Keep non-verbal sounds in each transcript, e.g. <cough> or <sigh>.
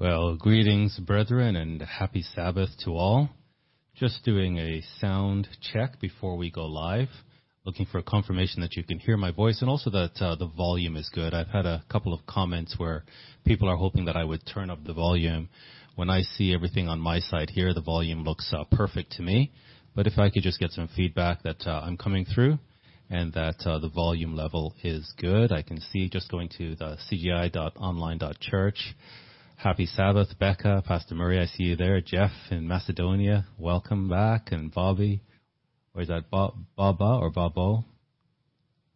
Well, greetings, brethren, and happy Sabbath to all. Just doing a sound check before we go live. Looking for confirmation that you can hear my voice and also that uh, the volume is good. I've had a couple of comments where people are hoping that I would turn up the volume. When I see everything on my side here, the volume looks uh, perfect to me. But if I could just get some feedback that uh, I'm coming through and that uh, the volume level is good, I can see just going to the cgi.online.church Happy Sabbath, Becca, Pastor Murray. I see you there. Jeff in Macedonia, welcome back. And Bobby, or is that Bob, Baba or Bobo?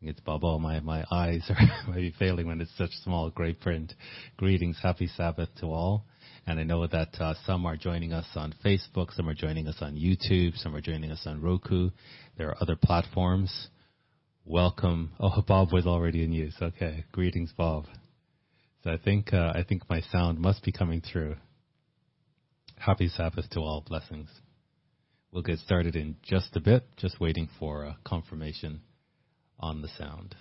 It's Bobo. My my eyes are <laughs> maybe failing when it's such small, great print. Greetings, happy Sabbath to all. And I know that uh, some are joining us on Facebook, some are joining us on YouTube, some are joining us on Roku. There are other platforms. Welcome. Oh, Bob was already in use. Okay. Greetings, Bob. So I think uh, I think my sound must be coming through. Happy Sabbath to all blessings. We'll get started in just a bit, just waiting for a confirmation on the sound.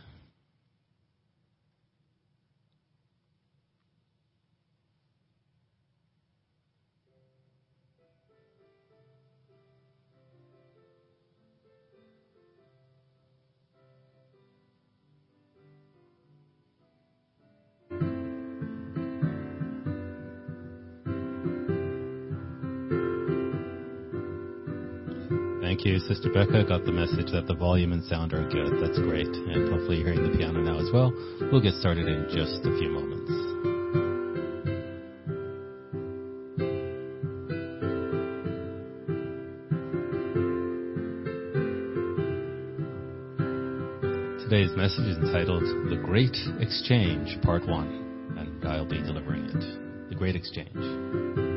Thank you, Sister Becca. Got the message that the volume and sound are good. That's great. And hopefully you're hearing the piano now as well. We'll get started in just a few moments. Today's message is entitled The Great Exchange, Part 1, and I'll be delivering it. The Great Exchange.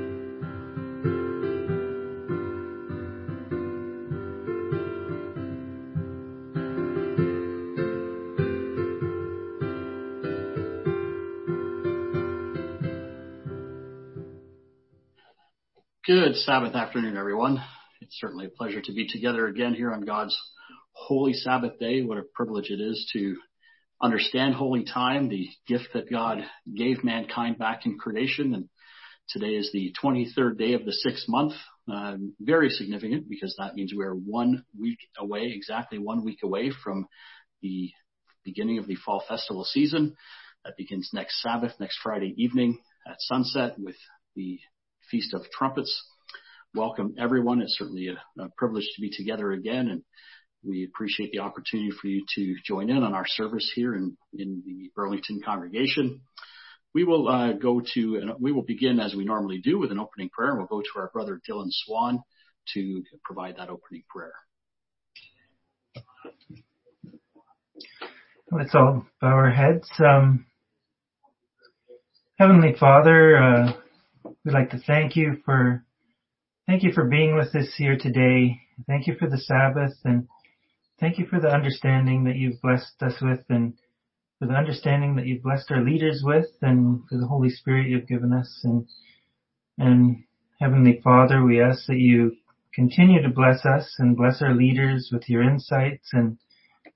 Good Sabbath afternoon, everyone. It's certainly a pleasure to be together again here on God's holy Sabbath day. What a privilege it is to understand holy time, the gift that God gave mankind back in creation. And today is the 23rd day of the sixth month. Uh, very significant because that means we're one week away, exactly one week away from the beginning of the fall festival season. That begins next Sabbath, next Friday evening at sunset with the Feast of Trumpets. Welcome everyone. It's certainly a, a privilege to be together again and we appreciate the opportunity for you to join in on our service here in, in the Burlington congregation. We will uh, go to, and we will begin as we normally do with an opening prayer. And we'll go to our brother Dylan Swan to provide that opening prayer. Let's all bow our heads. Um, Heavenly Father, uh, We'd like to thank you for thank you for being with us here today. Thank you for the Sabbath and thank you for the understanding that you've blessed us with and for the understanding that you've blessed our leaders with and for the Holy Spirit you've given us and and Heavenly Father, we ask that you continue to bless us and bless our leaders with your insights and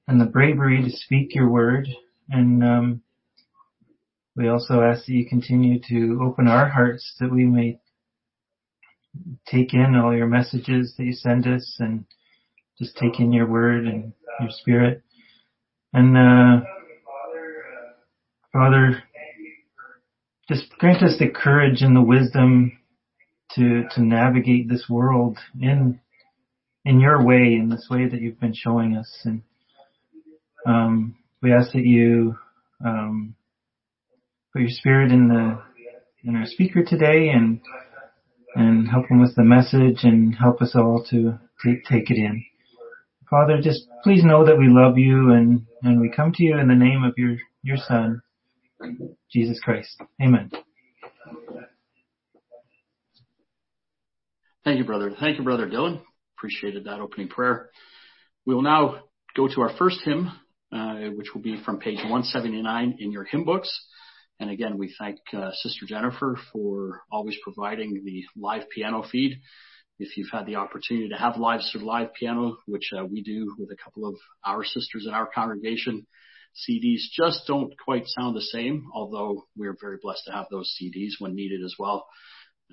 and the bravery to speak your word and um, we also ask that you continue to open our hearts that we may take in all your messages that you send us and just take in your word and your spirit. And, uh, Father, just grant us the courage and the wisdom to, to navigate this world in, in your way, in this way that you've been showing us. And, um, we ask that you, um, put your spirit in the in our speaker today and and help them with the message and help us all to take, it in. Father, just please know that we love you and, and we come to you in the name of your, your son, Jesus Christ. Amen. Thank you, brother. Thank you, brother Dylan. Appreciated that opening prayer. We will now go to our first hymn, uh, which will be from page 179 in your hymn books. And again, we thank uh, Sister Jennifer for always providing the live piano feed. If you've had the opportunity to have live live piano, which uh, we do with a couple of our sisters in our congregation, CDs just don't quite sound the same, although we're very blessed to have those CDs when needed as well.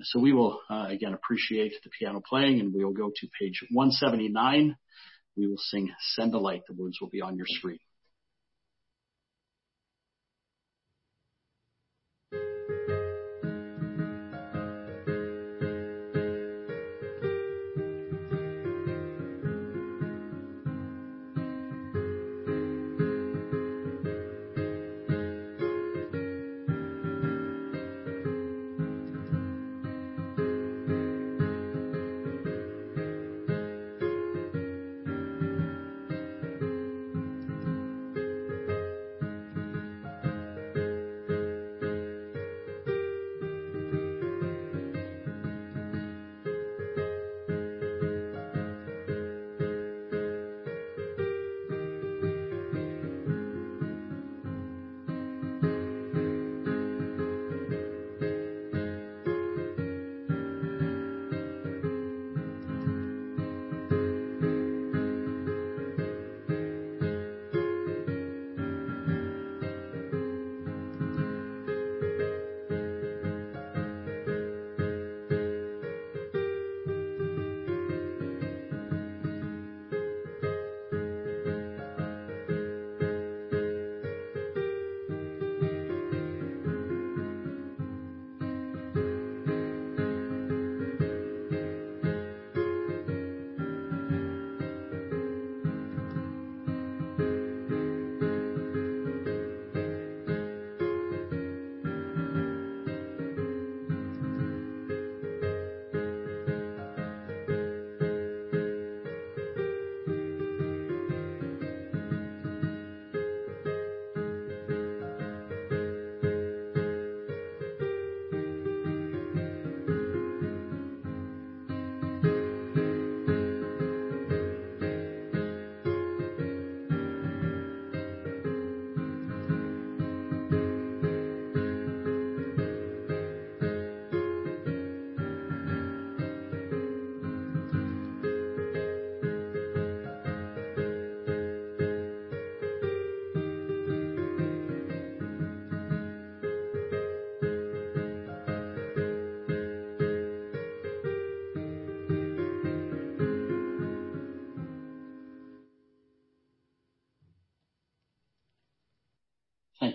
So we will uh, again appreciate the piano playing and we will go to page 179. We will sing Send a Light. The words will be on your screen.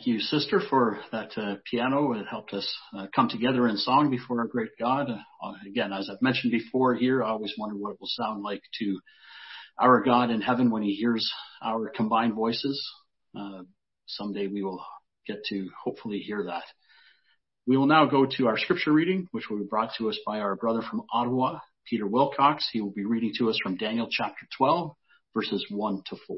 Thank you, sister, for that uh, piano. It helped us uh, come together in song before our great God. Uh, again, as I've mentioned before here, I always wonder what it will sound like to our God in heaven when he hears our combined voices. Uh, someday we will get to hopefully hear that. We will now go to our scripture reading, which will be brought to us by our brother from Ottawa, Peter Wilcox. He will be reading to us from Daniel chapter 12, verses 1 to 4.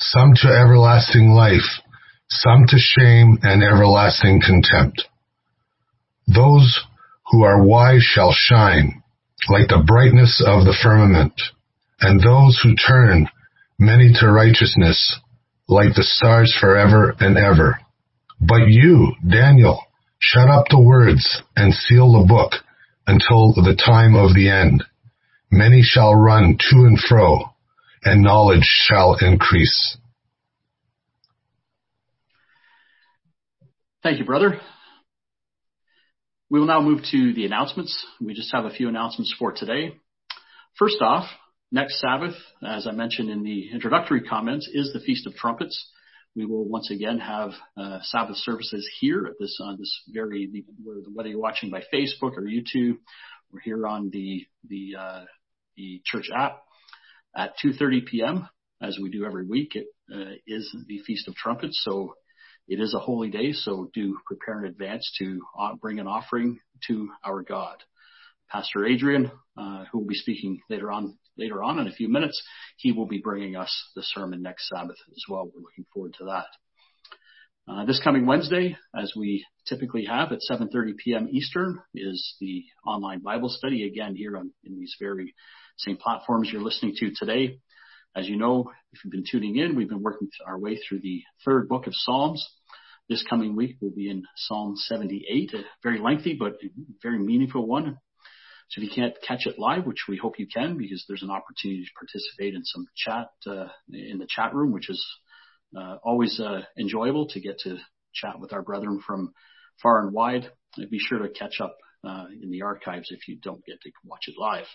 some to everlasting life, some to shame and everlasting contempt. Those who are wise shall shine like the brightness of the firmament, and those who turn many to righteousness like the stars forever and ever. But you, Daniel, shut up the words and seal the book until the time of the end. Many shall run to and fro, and knowledge shall increase. Thank you, brother. We will now move to the announcements. We just have a few announcements for today. First off, next Sabbath, as I mentioned in the introductory comments, is the Feast of Trumpets. We will once again have uh, Sabbath services here at this on this very whether you're watching by Facebook or YouTube, or here on the the uh, the church app at 2:30 p.m. as we do every week. It uh, is the Feast of Trumpets, so it is a holy day. So do prepare in advance to uh, bring an offering to our God. Pastor Adrian, uh, who will be speaking later on later on in a few minutes, he will be bringing us the sermon next Sabbath as well. We're looking forward to that. Uh, this coming Wednesday, as we typically have at 7:30 p.m. Eastern, is the online Bible study again here on in these very same platforms you're listening to today. As you know, if you've been tuning in, we've been working our way through the third book of Psalms. This coming week we'll be in Psalm 78, a very lengthy but very meaningful one. So if you can't catch it live, which we hope you can, because there's an opportunity to participate in some chat uh, in the chat room, which is uh, always uh, enjoyable to get to chat with our brethren from far and wide. Be sure to catch up uh, in the archives if you don't get to watch it live.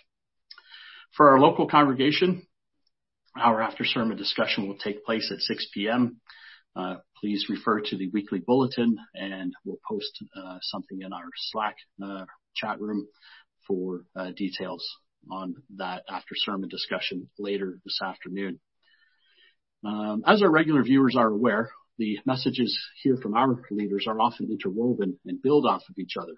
For our local congregation, our after sermon discussion will take place at 6 p.m. Uh, please refer to the weekly bulletin and we'll post uh, something in our Slack uh, chat room for uh, details on that after sermon discussion later this afternoon. Um, as our regular viewers are aware, the messages here from our leaders are often interwoven and build off of each other.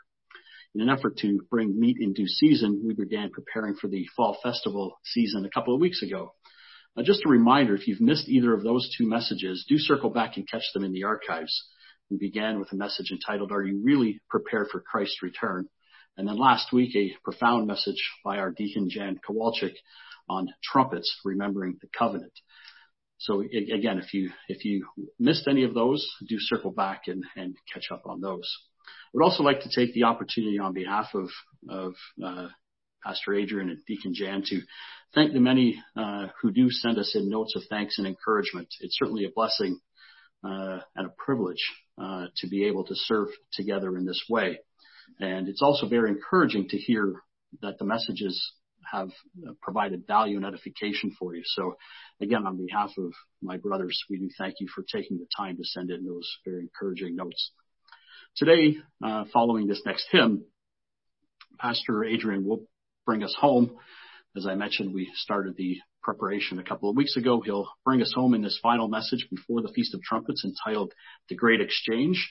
In an effort to bring meat into season, we began preparing for the fall festival season a couple of weeks ago. Uh, just a reminder, if you've missed either of those two messages, do circle back and catch them in the archives. We began with a message entitled, Are You Really Prepared for Christ's Return? And then last week, a profound message by our deacon Jan Kowalczyk on trumpets, remembering the covenant. So again, if you if you missed any of those, do circle back and, and catch up on those. I would also like to take the opportunity on behalf of uh, Pastor Adrian and Deacon Jan to thank the many uh, who do send us in notes of thanks and encouragement. It's certainly a blessing uh, and a privilege to be able to serve together in this way. And it's also very encouraging to hear that the messages have provided value and edification for you. So again, on behalf of my brothers, we do thank you for taking the time to send in those very encouraging notes. Today, uh, following this next hymn, Pastor Adrian will bring us home. As I mentioned, we started the preparation a couple of weeks ago. He'll bring us home in this final message before the Feast of Trumpets entitled The Great Exchange.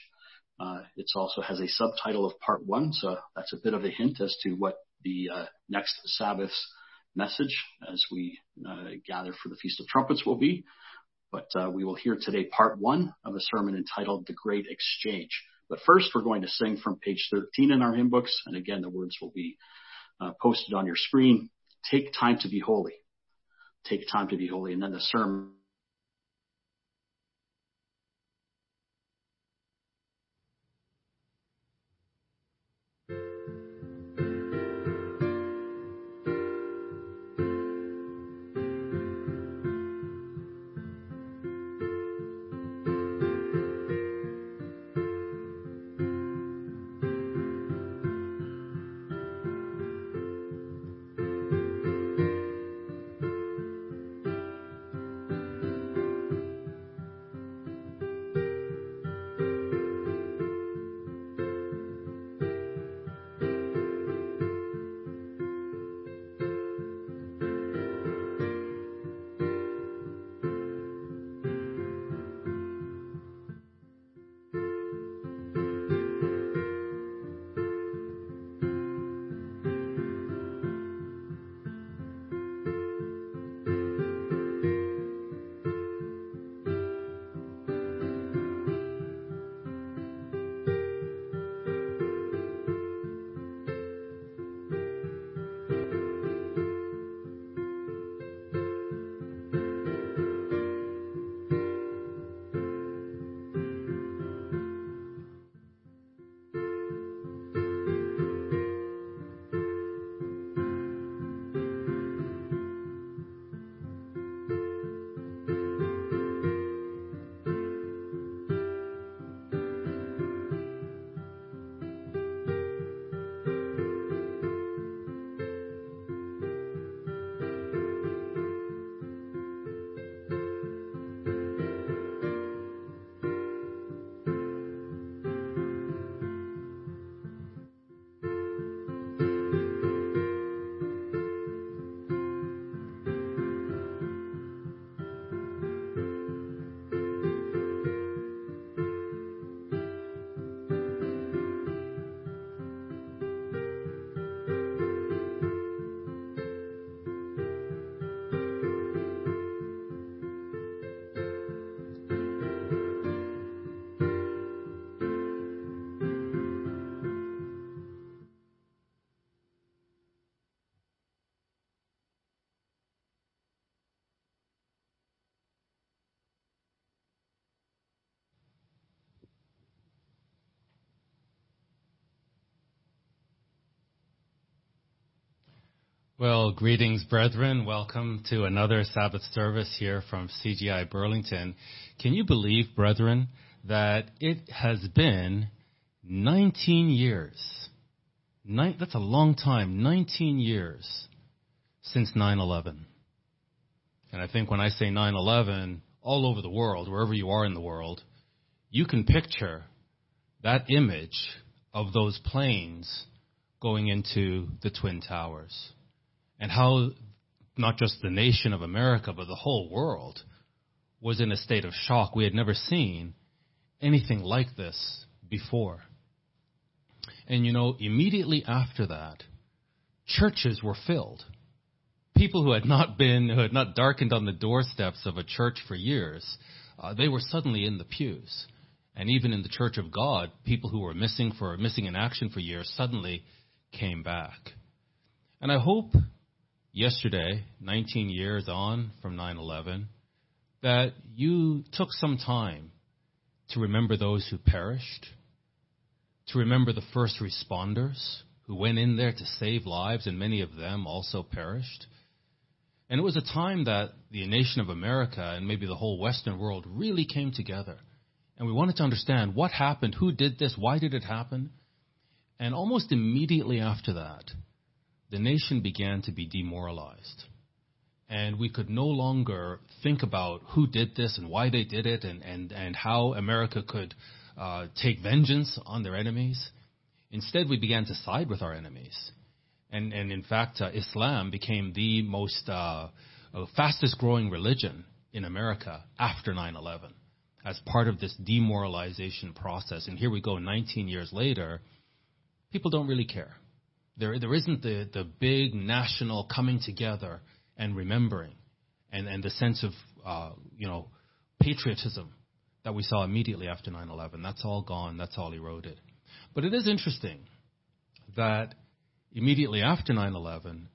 Uh, it also has a subtitle of part one, so that's a bit of a hint as to what the uh, next Sabbath's message as we uh, gather for the Feast of Trumpets will be. But uh, we will hear today part one of a sermon entitled The Great Exchange. But first, we're going to sing from page 13 in our hymn books. And again, the words will be uh, posted on your screen. Take time to be holy. Take time to be holy. And then the sermon Well, greetings, brethren. Welcome to another Sabbath service here from CGI Burlington. Can you believe, brethren, that it has been 19 years? Nine, that's a long time, 19 years since 9-11. And I think when I say 9-11, all over the world, wherever you are in the world, you can picture that image of those planes going into the Twin Towers and how not just the nation of America, but the whole world was in a state of shock. We had never seen anything like this before. And you know, immediately after that, churches were filled. People who had not been, who had not darkened on the doorsteps of a church for years, uh, they were suddenly in the pews. And even in the church of God, people who were missing for missing in action for years suddenly came back. And I hope yesterday, 19 years on from 9 11, that you took some time to remember those who perished, to remember the first responders who went in there to save lives, and many of them also perished. And it was a time that the nation of America and maybe the whole Western world really came together. And we wanted to understand what happened, who did this, why did it happen. And almost immediately after that, the nation began to be demoralized. And we could no longer think about who did this and why they did it and, and, and how America could uh, take vengeance on their enemies. Instead, we began to side with our enemies. And, and in fact, uh, Islam became the most uh, uh fastest growing religion in America after 9 11 as part of this demoralization process. And here we go 19 years later, people don't really care. There, there isn't the, the big national coming together and remembering and, and the sense of, uh, you know, patriotism that we saw immediately after 9-11. That's all gone. That's all eroded. But it is interesting that immediately after 9-11,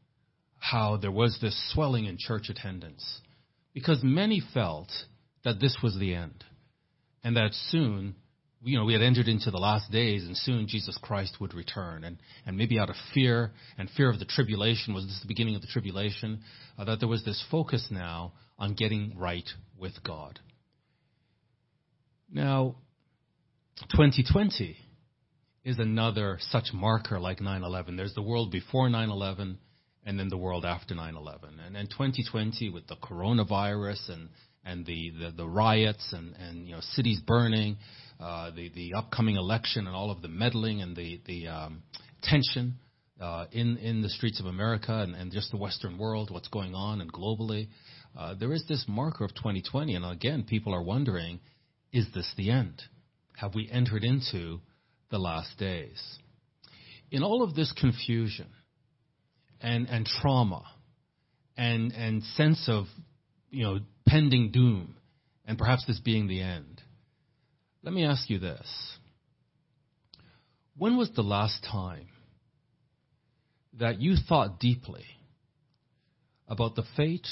how there was this swelling in church attendance because many felt that this was the end and that soon you know, we had entered into the last days and soon Jesus Christ would return. And, and maybe out of fear and fear of the tribulation, was this the beginning of the tribulation? Uh, that there was this focus now on getting right with God. Now, 2020 is another such marker like 9-11. There's the world before 9-11 and then the world after 9-11. And then 2020 with the coronavirus and, and the, the, the riots and, and, you know, cities burning, uh, the the upcoming election and all of the meddling and the the um, tension uh, in in the streets of America and, and just the Western world, what's going on and globally. Uh, there is this marker of 2020, and again, people are wondering, is this the end? Have we entered into the last days? In all of this confusion and and trauma and and sense of you know pending doom and perhaps this being the end let me ask you this. When was the last time that you thought deeply about the fate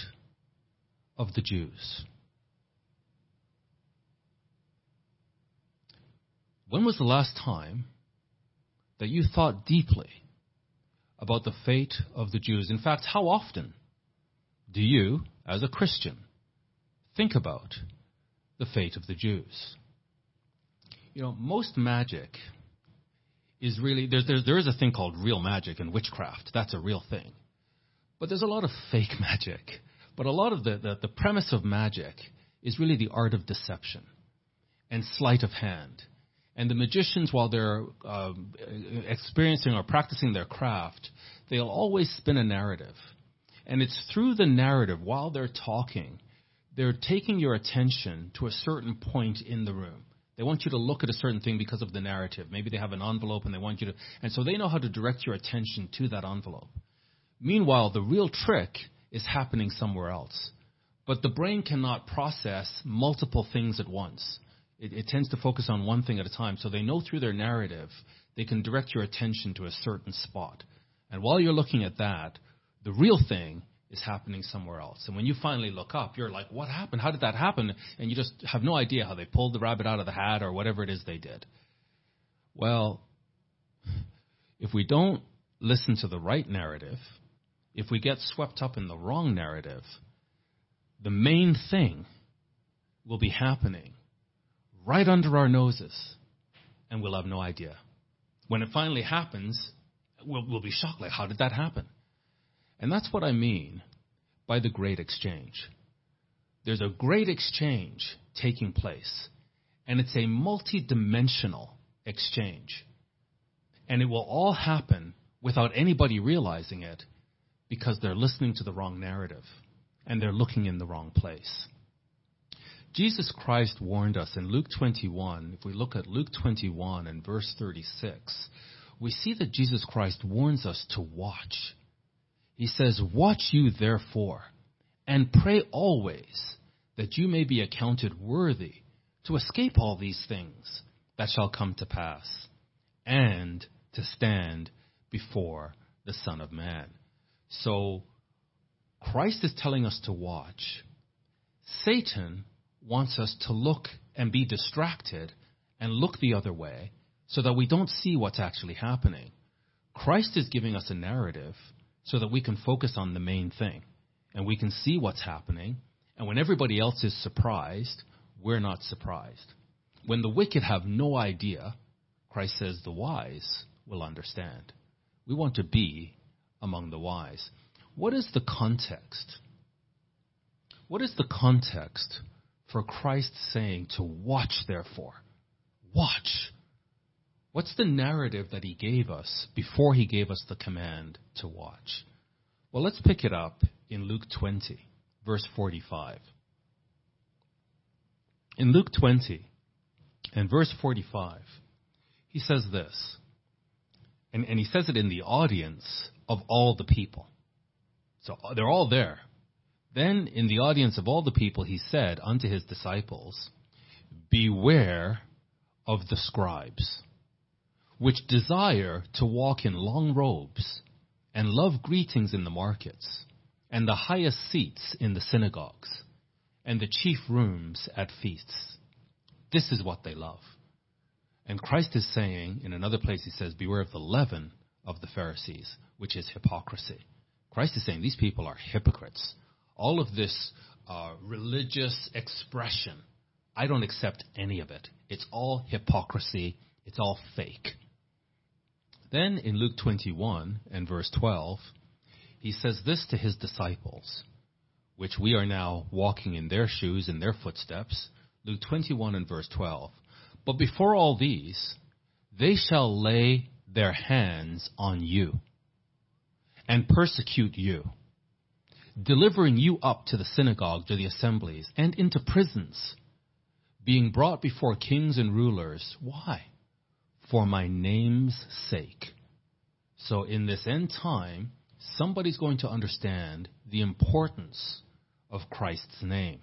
of the Jews? When was the last time that you thought deeply about the fate of the Jews? In fact, how often do you, as a Christian, think about the fate of the Jews? You know, most magic is really there's, there's there is a thing called real magic and witchcraft. That's a real thing, but there's a lot of fake <laughs> magic. But a lot of the, the, the premise of magic is really the art of deception and sleight of hand. And the magicians, while they're uh, experiencing or practicing their craft, they'll always spin a narrative. And it's through the narrative, while they're talking, they're taking your attention to a certain point in the room. They want you to look at a certain thing because of the narrative. Maybe they have an envelope and they want you to, and so they know how to direct your attention to that envelope. Meanwhile, the real trick is happening somewhere else. But the brain cannot process multiple things at once. It, it tends to focus on one thing at a time. So they know through their narrative, they can direct your attention to a certain spot. And while you're looking at that, the real thing is happening somewhere else. And when you finally look up, you're like, what happened? How did that happen? And you just have no idea how they pulled the rabbit out of the hat or whatever it is they did. Well, if we don't listen to the right narrative if we get swept up in the wrong narrative, the main thing will be happening right under our noses, and we'll have no idea. When it finally happens, we'll, we'll be shocked like, how did that happen? And that's what I mean by the great exchange. There's a great exchange taking place, and it's a multi-dimensional exchange. And it will all happen without anybody realizing it because they're listening to the wrong narrative and they're looking in the wrong place. Jesus Christ warned us in Luke 21, if we look at Luke 21 and verse 36, we see that Jesus Christ warns us to watch. He says, Watch you therefore, and pray always that you may be accounted worthy to escape all these things that shall come to pass, and to stand before the Son of Man. So, Christ is telling us to watch. Satan wants us to look and be distracted and look the other way so that we don't see what's actually happening. Christ is giving us a narrative so that we can focus on the main thing and we can see what's happening. And when everybody else is surprised, we're not surprised. When the wicked have no idea, Christ says the wise will understand. We want to be among the wise. What is the context? What is the context for Christ saying to watch, therefore? Watch. What's the narrative that he gave us before he gave us the command to watch? Well, let's pick it up in Luke 20, verse 45. In Luke 20 and verse 45, he says this, and, and he says it in the audience of all the people. So uh, they're all there. Then in the audience of all the people, he said unto his disciples, Beware of the scribes, which desire to walk in long robes and love greetings in the markets and the highest seats in the synagogues and the chief rooms at feasts. This is what they love. And Christ is saying, in another place, he says, Beware of the leaven of the Pharisees, which is hypocrisy. Christ is saying these people are hypocrites all of this uh, religious expression, I don't accept any of it. It's all hypocrisy. It's all fake. Then in Luke 21 and verse 12, he says this to his disciples, which we are now walking in their shoes, in their footsteps. Luke 21 and verse 12. But before all these, they shall lay their hands on you and persecute you delivering you up to the synagogues to the assemblies and into prisons, being brought before kings and rulers. Why? For my name's sake. So in this end time, somebody's going to understand the importance of Christ's name.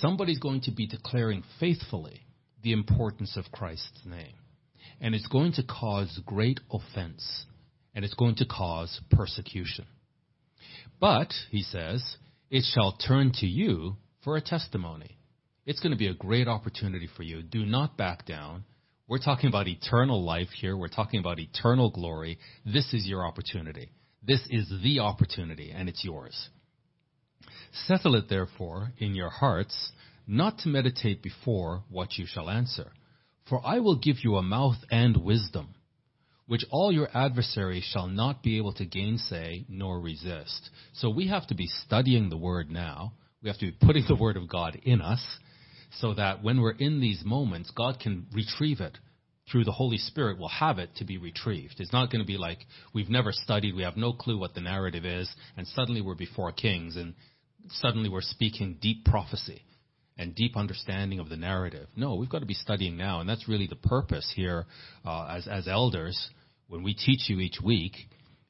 Somebody's going to be declaring faithfully the importance of Christ's name. And it's going to cause great offense. And it's going to cause persecution. But, he says, it shall turn to you for a testimony. It's going to be a great opportunity for you. Do not back down. We're talking about eternal life here. We're talking about eternal glory. This is your opportunity. This is the opportunity, and it's yours. Settle it, therefore, in your hearts, not to meditate before what you shall answer. For I will give you a mouth and wisdom which all your adversaries shall not be able to gainsay nor resist. So we have to be studying the word now. We have to be putting the word of God in us so that when we're in these moments, God can retrieve it through the Holy Spirit will have it to be retrieved. It's not going to be like we've never studied, we have no clue what the narrative is, and suddenly we're before kings and suddenly we're speaking deep prophecy and deep understanding of the narrative. No, we've got to be studying now, and that's really the purpose here uh, as as elders. When we teach you each week,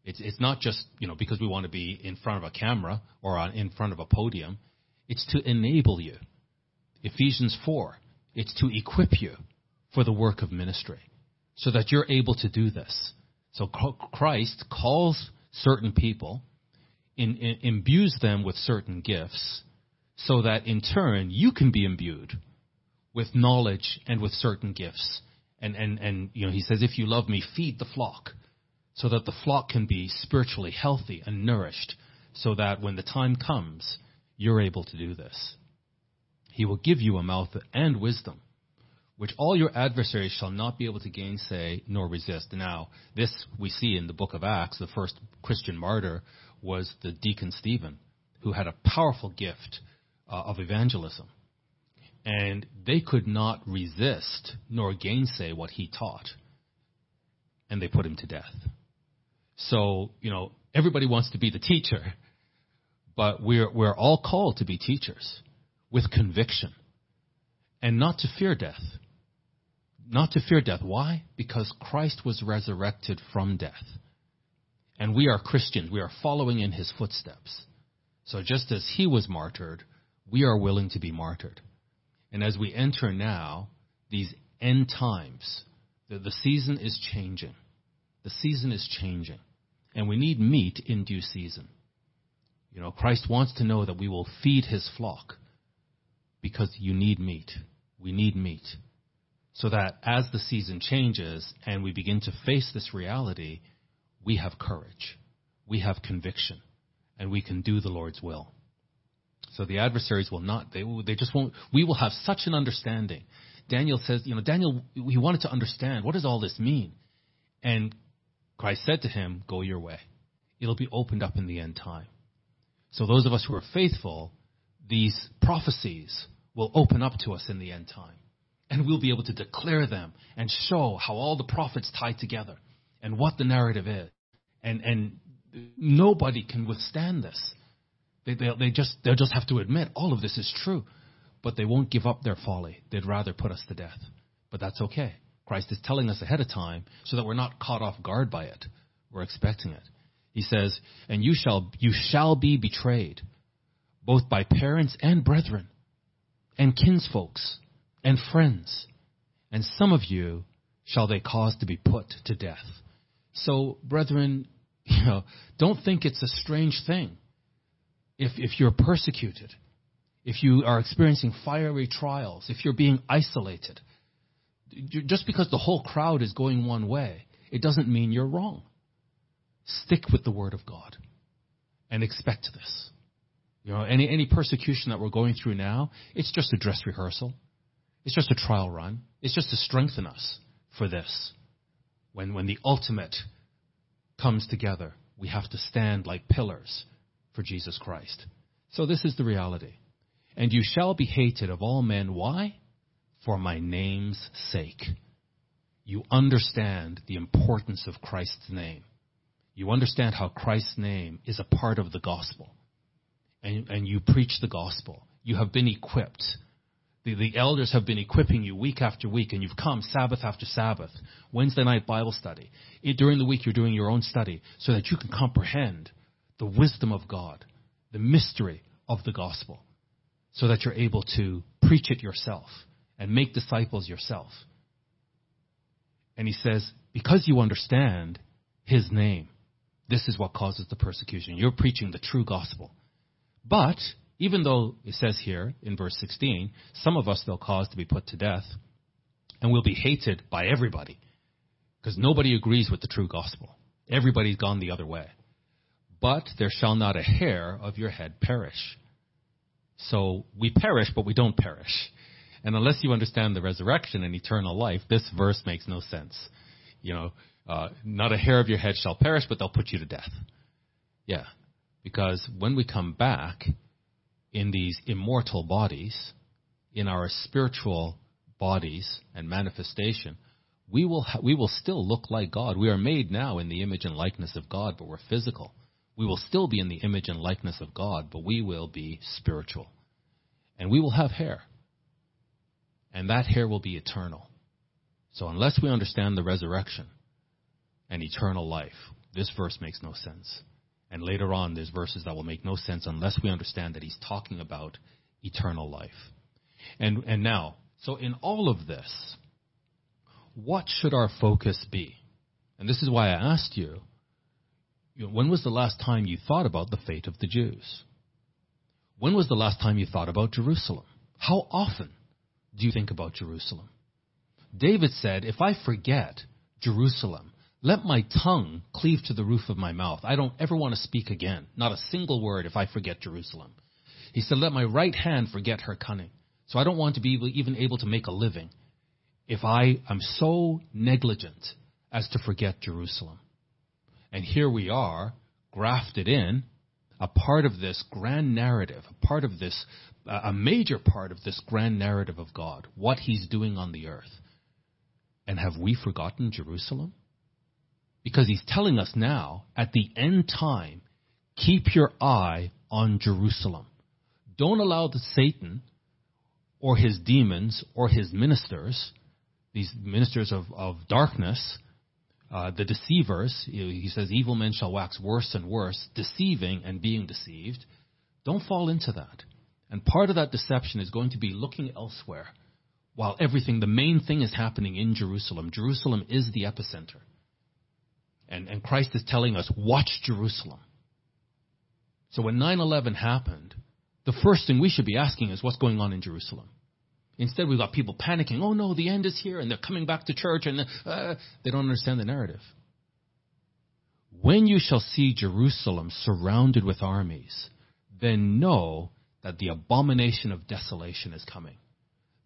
it's it's not just you know because we want to be in front of a camera or on, in front of a podium. It's to enable you. Ephesians four. It's to equip you for the work of ministry, so that you're able to do this. So Christ calls certain people, in, in, imbues them with certain gifts so that in turn you can be imbued with knowledge and with certain gifts. And, and, and, you know, he says, if you love me, feed the flock. so that the flock can be spiritually healthy and nourished, so that when the time comes, you're able to do this. He will give you a mouth and wisdom, which all your adversaries shall not be able to gainsay nor resist. Now, this we see in the book of Acts. The first Christian martyr was the deacon Stephen, who had a powerful gift uh, of evangelism. And they could not resist nor gainsay what he taught. And they put him to death. So, you know, everybody wants to be the teacher, but we're, we're all called to be teachers with conviction and not to fear death. Not to fear death. Why? Because Christ was resurrected from death. And we are Christians. We are following in his footsteps. So just as he was martyred, we are willing to be martyred. And as we enter now, these end times, the, the season is changing. The season is changing. And we need meat in due season. You know, Christ wants to know that we will feed his flock because you need meat. We need meat. So that as the season changes and we begin to face this reality, we have courage. We have conviction. And we can do the Lord's will. So the adversaries will not, they, they just won't, we will have such an understanding. Daniel says, you know, Daniel, he wanted to understand, what does all this mean? And Christ said to him, go your way. It'll be opened up in the end time. So those of us who are faithful, these prophecies will open up to us in the end time. And we'll be able to declare them and show how all the prophets tie together and what the narrative is. And, and nobody can withstand this. They, they, they just, they'll just have to admit all of this is true. But they won't give up their folly. They'd rather put us to death. But that's okay. Christ is telling us ahead of time so that we're not caught off guard by it. We're expecting it. He says, and you shall, you shall be betrayed, both by parents and brethren, and kinsfolks, and friends, and some of you shall they cause to be put to death. So, brethren, <laughs> you know, don't think it's a strange thing if, if you're persecuted, if you are experiencing fiery trials, if you're being isolated. Just because the whole crowd is going one way, it doesn't mean you're wrong. Stick with the Word of God and expect this. You know, any, any persecution that we're going through now, it's just a dress rehearsal. It's just a trial run. It's just to strengthen us for this. When, when the ultimate comes together, we have to stand like pillars for Jesus Christ. So this is the reality. And you shall be hated of all men. Why? For my name's sake. You understand the importance of Christ's name. You understand how Christ's name is a part of the gospel. And, and you preach the gospel. You have been equipped. The, the elders have been equipping you week after week, and you've come Sabbath after Sabbath, Wednesday night Bible study. It, during the week, you're doing your own study so that you can comprehend the wisdom of God, the mystery of the gospel, so that you're able to preach it yourself and make disciples yourself. And he says, because you understand his name, this is what causes the persecution. You're preaching the true gospel. But, even though it says here in verse 16, some of us they'll cause to be put to death, and we'll be hated by everybody, because nobody agrees with the true gospel. Everybody's gone the other way. But there shall not a hair of your head perish. So we perish, but we don't perish. And unless you understand the resurrection and eternal life, this verse makes no sense. You know, uh, not a hair of your head shall perish, but they'll put you to death. Yeah. Because when we come back in these immortal bodies, in our spiritual bodies and manifestation, we will, ha- we will still look like God. We are made now in the image and likeness of God, but we're physical. We will still be in the image and likeness of God, but we will be spiritual. And we will have hair. And that hair will be eternal. So unless we understand the resurrection and eternal life, this verse makes no sense. And later on, there's verses that will make no sense unless we understand that he's talking about eternal life. And, and now, so in all of this, what should our focus be? And this is why I asked you, you know, when was the last time you thought about the fate of the Jews? When was the last time you thought about Jerusalem? How often do you think about Jerusalem? David said, If I forget Jerusalem, Let my tongue cleave to the roof of my mouth. I don't ever want to speak again. Not a single word if I forget Jerusalem. He said, let my right hand forget her cunning. So I don't want to be even able to make a living if I am so negligent as to forget Jerusalem. And here we are, grafted in, a part of this grand narrative, a part of this, a major part of this grand narrative of God, what He's doing on the earth. And have we forgotten Jerusalem? Because He's telling us now, at the end time, keep your eye on Jerusalem. Don't allow the Satan or his demons or his ministers, these ministers of, of darkness, uh, the deceivers, he says, evil men shall wax worse and worse, deceiving and being deceived. Don't fall into that. And part of that deception is going to be looking elsewhere while everything, the main thing is happening in Jerusalem. Jerusalem is the epicenter. And, and Christ is telling us, watch Jerusalem. So when 9-11 happened, the first thing we should be asking is what's going on in Jerusalem. Instead, we've got people panicking. Oh no, the end is here, and they're coming back to church, and uh, they don't understand the narrative. When you shall see Jerusalem surrounded with armies, then know that the abomination of desolation is coming.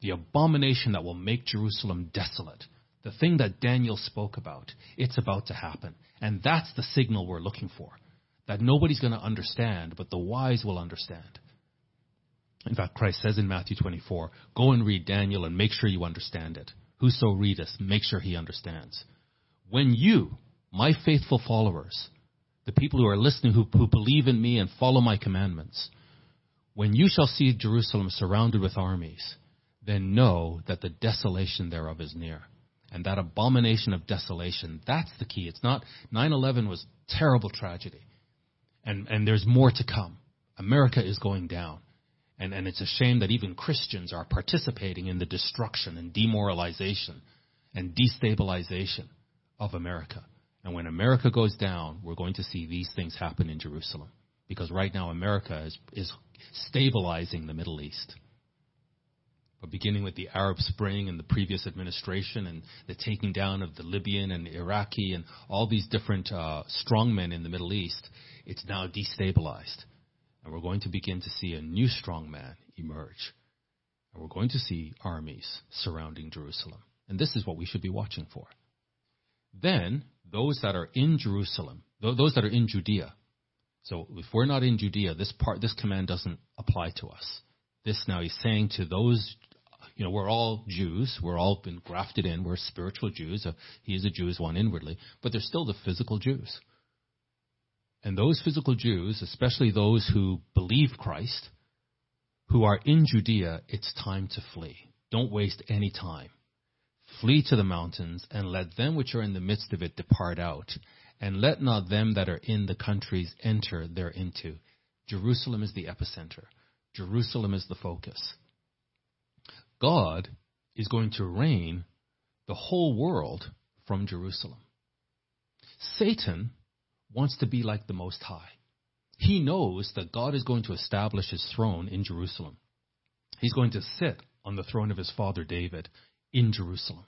The abomination that will make Jerusalem desolate. The thing that Daniel spoke about. It's about to happen. And that's the signal we're looking for. That nobody's going to understand, but the wise will understand. In fact, Christ says in Matthew 24, go and read Daniel and make sure you understand it. Whoso readeth, make sure he understands. When you, my faithful followers, the people who are listening, who, who believe in me and follow my commandments, when you shall see Jerusalem surrounded with armies, then know that the desolation thereof is near. And that abomination of desolation, that's the key. It's not, 9-11 was terrible tragedy. And, and there's more to come. America is going down. And, and it's a shame that even Christians are participating in the destruction and demoralization and destabilization of America. And when America goes down, we're going to see these things happen in Jerusalem. Because right now America is, is stabilizing the Middle East. But beginning with the Arab Spring and the previous administration and the taking down of the Libyan and Iraqi and all these different uh, strongmen in the Middle East, it's now destabilized. And we're going to begin to see a new strongman emerge. And we're going to see armies surrounding Jerusalem. And this is what we should be watching for. Then, those that are in Jerusalem, those that are in Judea, so if we're not in Judea, this part, this command doesn't apply to us. This now he's saying to those, you know, we're all Jews. We're all been grafted in. We're spiritual Jews. Uh, he is a Jew as one inwardly, but they're still the physical Jews. And those physical Jews, especially those who believe Christ, who are in Judea, it's time to flee. Don't waste any time. Flee to the mountains, and let them which are in the midst of it depart out, and let not them that are in the countries enter thereinto. Jerusalem is the epicenter. Jerusalem is the focus. God is going to reign the whole world from Jerusalem. Satan wants to be like the Most High. He knows that God is going to establish his throne in Jerusalem. He's going to sit on the throne of his father David in Jerusalem.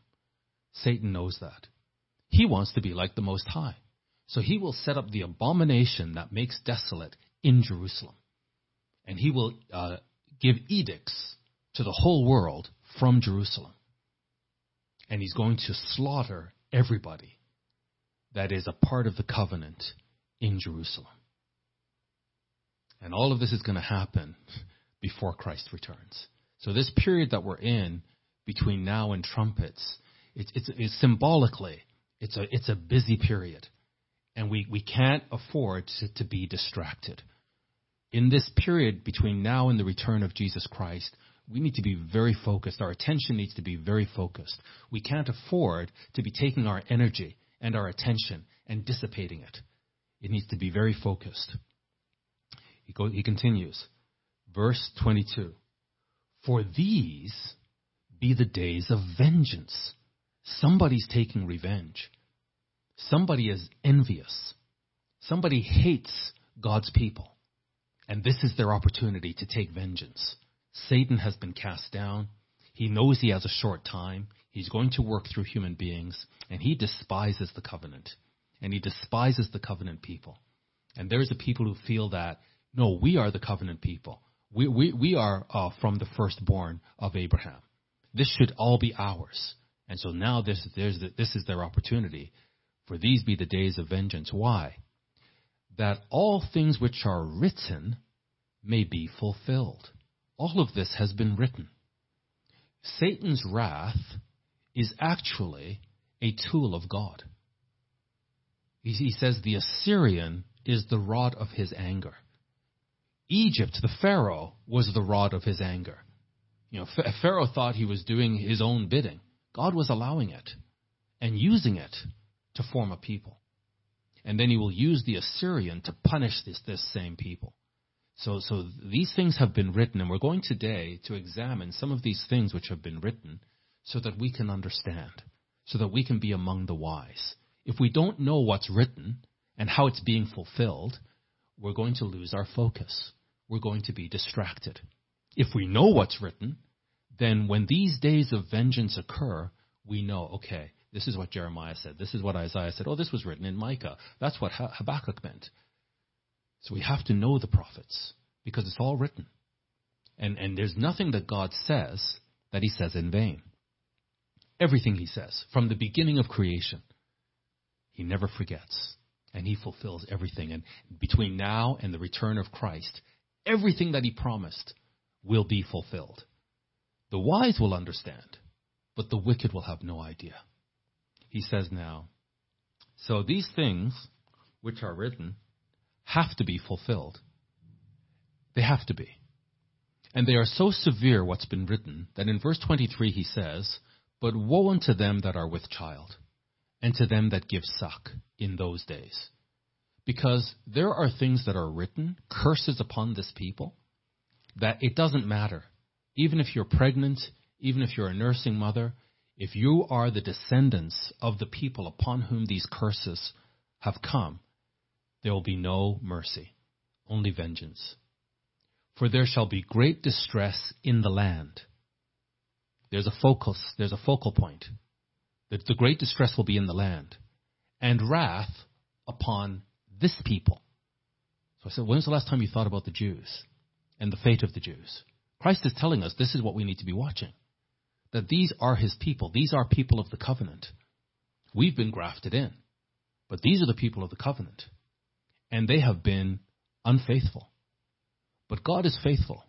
Satan knows that. He wants to be like the Most High. So he will set up the abomination that makes desolate in Jerusalem. And he will uh, give edicts to the whole world from Jerusalem. And he's going to slaughter everybody that is a part of the covenant in Jerusalem. And all of this is going to happen before Christ returns. So this period that we're in between now and trumpets, it's, it's, it's symbolically, it's a, it's a busy period. And we, we can't afford to, to be distracted. In this period between now and the return of Jesus Christ, we need to be very focused. Our attention needs to be very focused. We can't afford to be taking our energy and our attention and dissipating it. It needs to be very focused. He, go, he continues, verse 22 For these be the days of vengeance. Somebody's taking revenge. Somebody is envious. Somebody hates God's people. And this is their opportunity to take vengeance. Satan has been cast down. He knows he has a short time. He's going to work through human beings, and he despises the covenant. And he despises the covenant people. And there's a people who feel that, no, we are the covenant people. We, we, we are uh, from the firstborn of Abraham. This should all be ours. And so now this, the, this is their opportunity. For these be the days of vengeance. Why? That all things which are written may be fulfilled. All of this has been written. Satan's wrath is actually a tool of God. He says the Assyrian is the rod of his anger. Egypt, the Pharaoh, was the rod of his anger. You know, Pharaoh thought he was doing his own bidding. God was allowing it and using it to form a people. And then he will use the Assyrian to punish this, this same people. So, so these things have been written, and we're going today to examine some of these things which have been written so that we can understand, so that we can be among the wise. If we don't know what's written and how it's being fulfilled, we're going to lose our focus. We're going to be distracted. If we know what's written, then when these days of vengeance occur, we know, okay, this is what Jeremiah said. This is what Isaiah said. Oh, this was written in Micah. That's what Habakkuk meant. So we have to know the prophets because it's all written. And, and there's nothing that God says that he says in vain. Everything he says, from the beginning of creation, he never forgets. And he fulfills everything. And between now and the return of Christ, everything that he promised will be fulfilled. The wise will understand, but the wicked will have no idea. He says now, so these things which are written have to be fulfilled. They have to be. And they are so severe, what's been written, that in verse 23 he says, But woe unto them that are with child, and to them that give suck in those days. Because there are things that are written, curses upon this people, that it doesn't matter. Even if you're pregnant, even if you're a nursing mother, if you are the descendants of the people upon whom these curses have come, there will be no mercy, only vengeance. For there shall be great distress in the land. There's a focus, there's a focal point. That the great distress will be in the land, and wrath upon this people. So I said, when was the last time you thought about the Jews and the fate of the Jews? Christ is telling us this is what we need to be watching. That these are his people. These are people of the covenant. We've been grafted in. But these are the people of the covenant and they have been unfaithful. But God is faithful.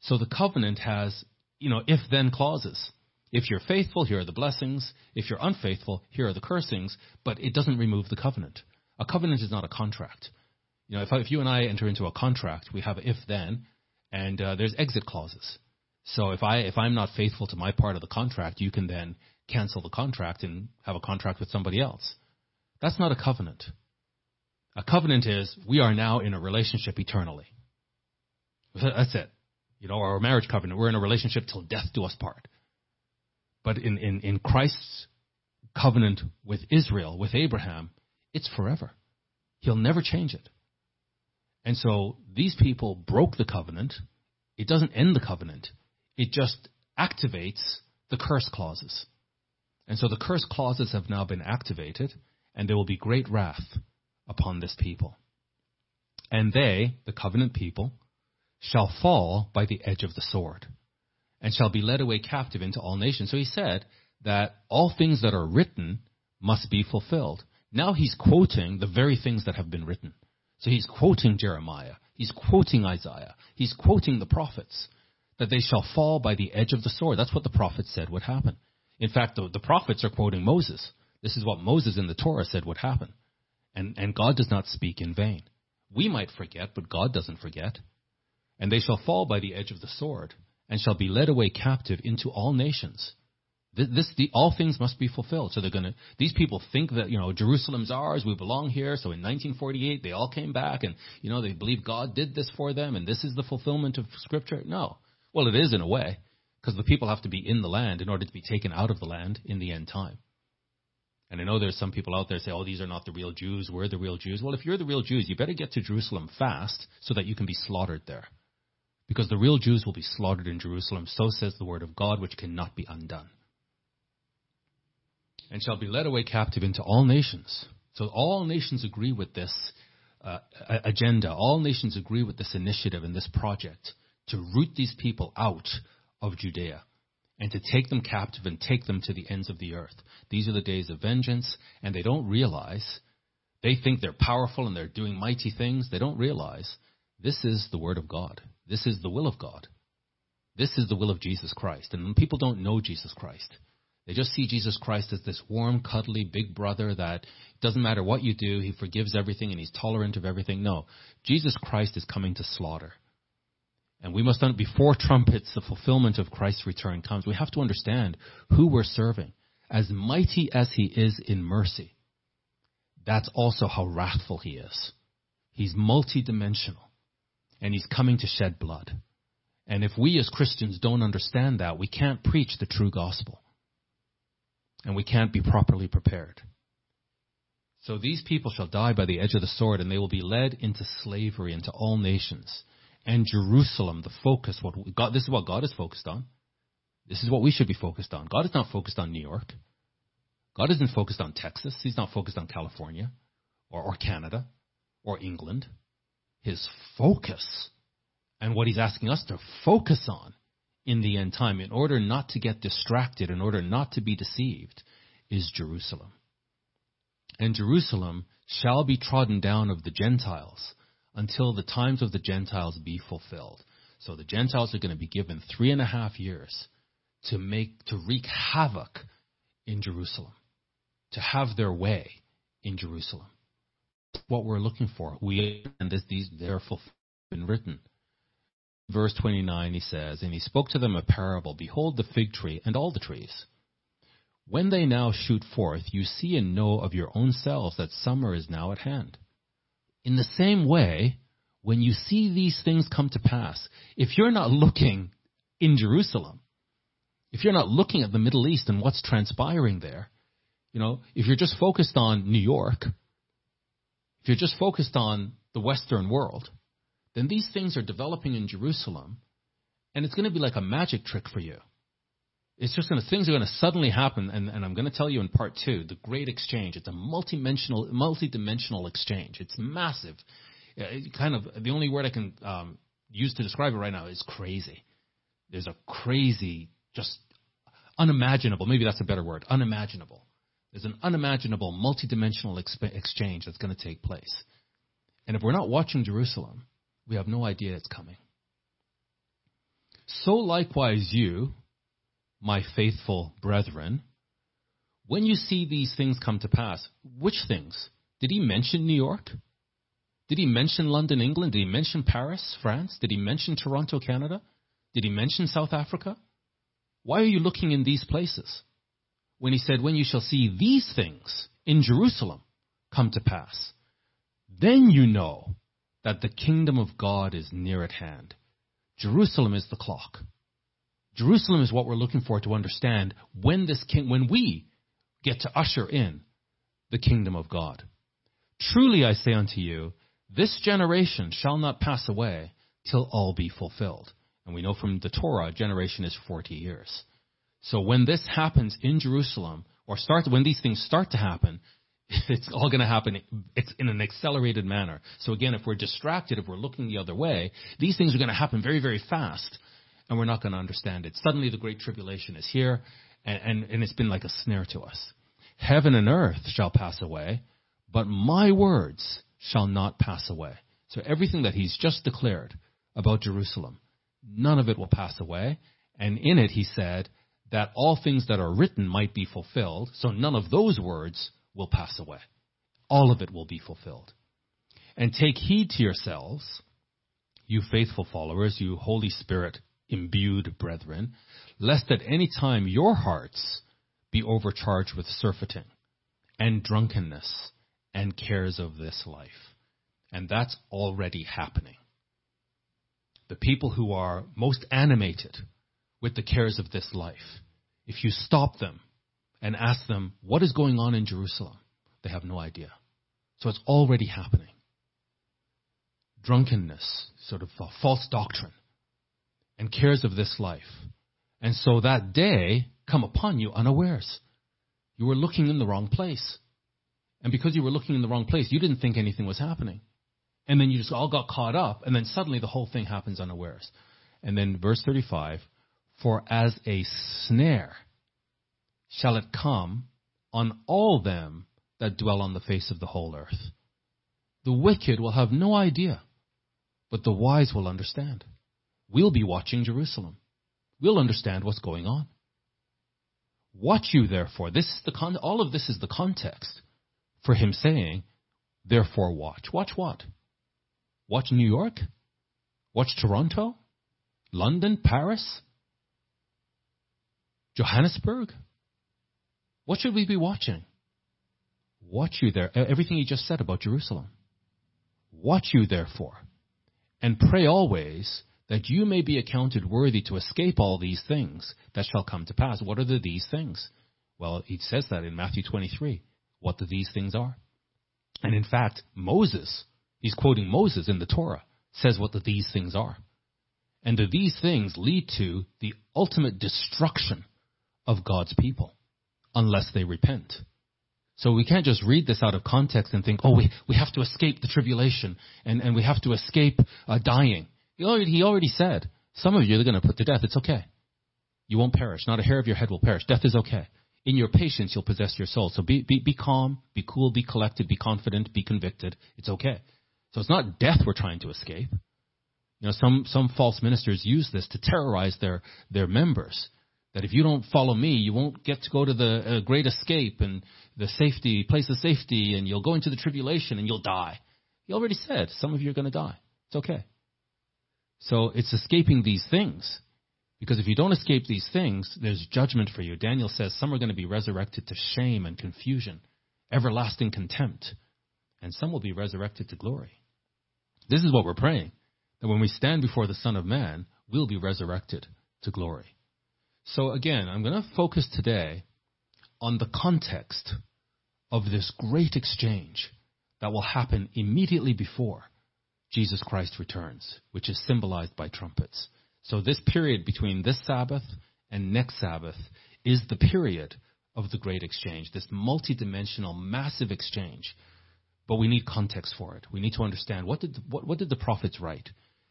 So the covenant has, you know, if then clauses. If you're faithful, here are the blessings. If you're unfaithful, here are the cursings. But it doesn't remove the covenant. A covenant is not a contract. You know, if, I, if you and I enter into a contract, we have if then, and uh, there's exit clauses. So if I if I'm not faithful to my part of the contract, you can then cancel the contract and have a contract with somebody else. That's not a covenant. A covenant is we are now in a relationship eternally. That's it. You know, our marriage covenant, we're in a relationship till death do us part. But in, in, in Christ's covenant with Israel, with Abraham, it's forever. He'll never change it. And so these people broke the covenant. It doesn't end the covenant. It just activates the curse clauses. And so the curse clauses have now been activated, and there will be great wrath upon this people. And they, the covenant people, shall fall by the edge of the sword, and shall be led away captive into all nations. So he said that all things that are written must be fulfilled. Now he's quoting the very things that have been written. So he's quoting Jeremiah. He's quoting Isaiah. He's quoting the prophets that they shall fall by the edge of the sword. That's what the prophets said would happen. In fact, the, the prophets are quoting Moses. This is what Moses in the Torah said would happen. And, and God does not speak in vain. We might forget, but God doesn't forget. And they shall fall by the edge of the sword, and shall be led away captive into all nations. This, this the, all things must be fulfilled. So they're to. These people think that you know Jerusalem's ours. We belong here. So in 1948, they all came back, and you know they believe God did this for them, and this is the fulfillment of Scripture. No, well it is in a way, because the people have to be in the land in order to be taken out of the land in the end time. And I know there's some people out there say, oh, these are not the real Jews. We're the real Jews. Well, if you're the real Jews, you better get to Jerusalem fast so that you can be slaughtered there. Because the real Jews will be slaughtered in Jerusalem. So says the word of God, which cannot be undone. and shall be led away captive into all nations. So all nations agree with this uh, agenda. All nations agree with this initiative and this project to root these people out of Judea and to take them captive and take them to the ends of the earth. These are the days of vengeance, and they don't realize. They think they're powerful and they're doing mighty things. They don't realize this is the word of God. This is the will of God. This is the will of Jesus Christ. And people don't know Jesus Christ, they just see Jesus Christ as this warm, cuddly big brother that doesn't matter what you do, he forgives everything and he's tolerant of everything. No, Jesus Christ is coming to slaughter. And we must, before trumpets, the fulfillment of Christ's return comes, we have to understand who we're serving. As mighty as he is in mercy, that's also how wrathful he is. He's multidimensional and he's coming to shed blood. And if we as Christians don't understand that, we can't preach the true gospel and we can't be properly prepared. So these people shall die by the edge of the sword, and they will be led into slavery into all nations. And Jerusalem, the focus, what God, this is what God is focused on. This is what we should be focused on. God is not focused on New York. God isn't focused on Texas. He's not focused on California or, or Canada or England. His focus and what he's asking us to focus on in the end time, in order not to get distracted, in order not to be deceived, is Jerusalem. And Jerusalem shall be trodden down of the Gentiles until the times of the Gentiles be fulfilled. So the Gentiles are going to be given three and a half years to make, to wreak havoc in Jerusalem, to have their way in Jerusalem. What we're looking for. We, and this, these, they're been written verse 29, he says, And he spoke to them a parable Behold the fig tree and all the trees. When they now shoot forth, you see and know of your own selves that summer is now at hand. In the same way, when you see these things come to pass, if you're not looking in Jerusalem, if you're not looking at the Middle East and what's transpiring there, you know, if you're just focused on New York, if you're just focused on the Western world, then these things are developing in Jerusalem, and it's going to be like a magic trick for you. It's just going to, things are going to suddenly happen, and, and I'm going to tell you in part two, the great exchange. It's a multi-dimensional, multi-dimensional exchange. It's massive. It kind of, the only word I can um, use to describe it right now is crazy. There's a crazy, just unimaginable, maybe that's a better word, unimaginable. There's an unimaginable, multi-dimensional exp- exchange that's going to take place. And if we're not watching Jerusalem, we have no idea it's coming. So likewise, you, my faithful brethren, when you see these things come to pass, which things? Did he mention New York? Did he mention London, England? Did he mention Paris, France? Did he mention Toronto, Canada? Did he mention South Africa? Why are you looking in these places? When he said, When you shall see these things in Jerusalem come to pass, then you know that the kingdom of God is near at hand. Jerusalem is the clock. Jerusalem is what we're looking for to understand when this king, when we get to usher in the kingdom of God. Truly I say unto you, this generation shall not pass away till all be fulfilled. And we know from the Torah, a generation is 40 years. So when this happens in Jerusalem, or start, when these things start to happen, <laughs> it's all going to happen it's in an accelerated manner. So again, if we're distracted, if we're looking the other way, these things are going to happen very, very fast, and we're not going to understand it. Suddenly, the great tribulation is here, and, and, and it's been like a snare to us. Heaven and earth shall pass away, but my words shall not pass away. So everything that he's just declared about Jerusalem, none of it will pass away. And in it, he said that all things that are written might be fulfilled. So none of those words will pass away. All of it will be fulfilled. And take heed to yourselves, you faithful followers, you Holy Spirit imbued brethren, lest at any time your hearts be overcharged with surfeiting and drunkenness and cares of this life. And that's already happening. The people who are most animated with the cares of this life, if you stop them and ask them, what is going on in Jerusalem? They have no idea. So it's already happening. Drunkenness, sort of false doctrine, and cares of this life. And so that day come upon you unawares. You were looking in the wrong place. And because you were looking in the wrong place, you didn't think anything was happening. And then you just all got caught up, and then suddenly the whole thing happens unawares. And then verse 35 For as a snare shall it come on all them that dwell on the face of the whole earth. The wicked will have no idea, but the wise will understand. We'll be watching Jerusalem. We'll understand what's going on. Watch you therefore. This is the con- all of this is the context for him saying, therefore watch. Watch what? Watch New York? Watch Toronto? London? Paris? Johannesburg? What should we be watching? Watch you there. Everything he just said about Jerusalem. Watch you therefore, and pray always that you may be accounted worthy to escape all these things that shall come to pass. What are the these things? Well, he says that in Matthew 23, what the these things are. And in fact, Moses, he's quoting Moses in the Torah, says what the these things are. And the these things lead to the ultimate destruction of God's people unless they repent. So we can't just read this out of context and think, oh, we, we have to escape the tribulation and, and we have to escape uh, dying. He already, he already said, some of you are going to put to death. It's okay. You won't perish. Not a hair of your head will perish. Death is okay. In your patience, you'll possess your soul. So be, be, be calm, be cool, be collected, be confident, be convicted. It's okay. So it's not death we're trying to escape. You know, some, some false ministers use this to terrorize their, their members. That if you don't follow me, you won't get to go to the uh, great escape and the safety, place of safety, and you'll go into the tribulation and you'll die. He already said, some of you are going to die. It's okay. So it's escaping these things. Because if you don't escape these things, there's judgment for you. Daniel says some are going to be resurrected to shame and confusion, everlasting contempt, and some will be resurrected to glory. This is what we're praying that when we stand before the Son of Man, we'll be resurrected to glory. So again, I'm going to focus today on the context of this great exchange that will happen immediately before Jesus Christ returns, which is symbolized by trumpets. So this period between this Sabbath and next Sabbath is the period of the great exchange, this multidimensional, massive exchange. But we need context for it. We need to understand what did, what, what did the prophets write?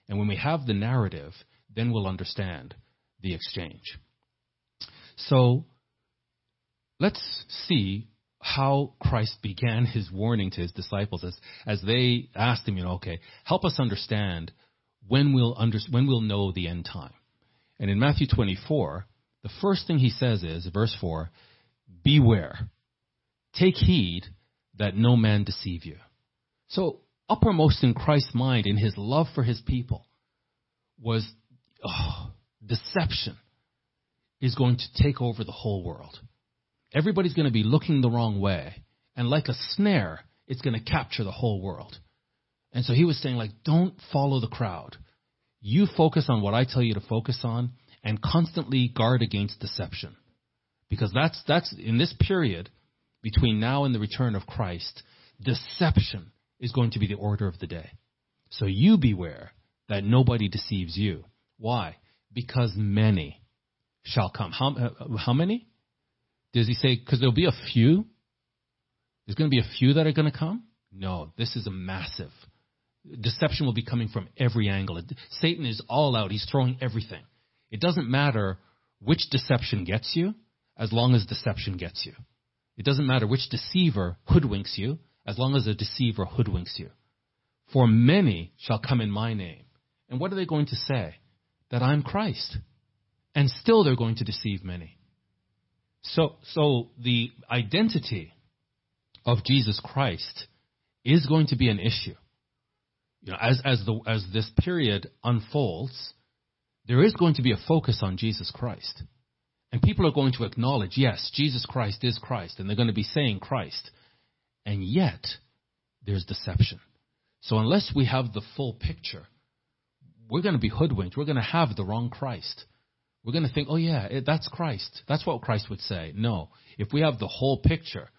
And when we have the narrative, then we'll understand the exchange. So let's see how Christ began his warning to his disciples as, as they asked him, you know, okay, help us understand when we'll, under, when we'll know the end time. And in Matthew 24, the first thing he says is, verse 4, beware, take heed that no man deceive you. So uppermost in Christ's mind, in his love for his people, was oh, deception is going to take over the whole world. Everybody's going to be looking the wrong way. And like a snare, it's going to capture the whole world. And so he was saying, like, don't follow the crowd. You focus on what I tell you to focus on and constantly guard against deception. Because that's, that's in this period between now and the return of Christ, deception is going to be the order of the day. So you beware that nobody deceives you. Why? Because many shall come. How, uh, how many? Does he say, because there'll be a few? There's going to be a few that are going to come? No, this is a massive. Deception will be coming from every angle. Satan is all out. He's throwing everything. It doesn't matter which deception gets you, as long as deception gets you. It doesn't matter which deceiver hoodwinks you, as long as a deceiver hoodwinks you. For many shall come in my name. And what are they going to say? That I'm Christ. And still they're going to deceive many. So, so the identity of Jesus Christ is going to be an issue. You know, as, as, the, as this period unfolds, there is going to be a focus on Jesus Christ. And people are going to acknowledge, yes, Jesus Christ is Christ, and they're going to be saying Christ. And yet, there's deception. So unless we have the full picture, we're going to be hoodwinked. We're going to have the wrong Christ. We're going to think, oh, yeah, it, that's Christ. That's what Christ would say. No. If we have the whole picture,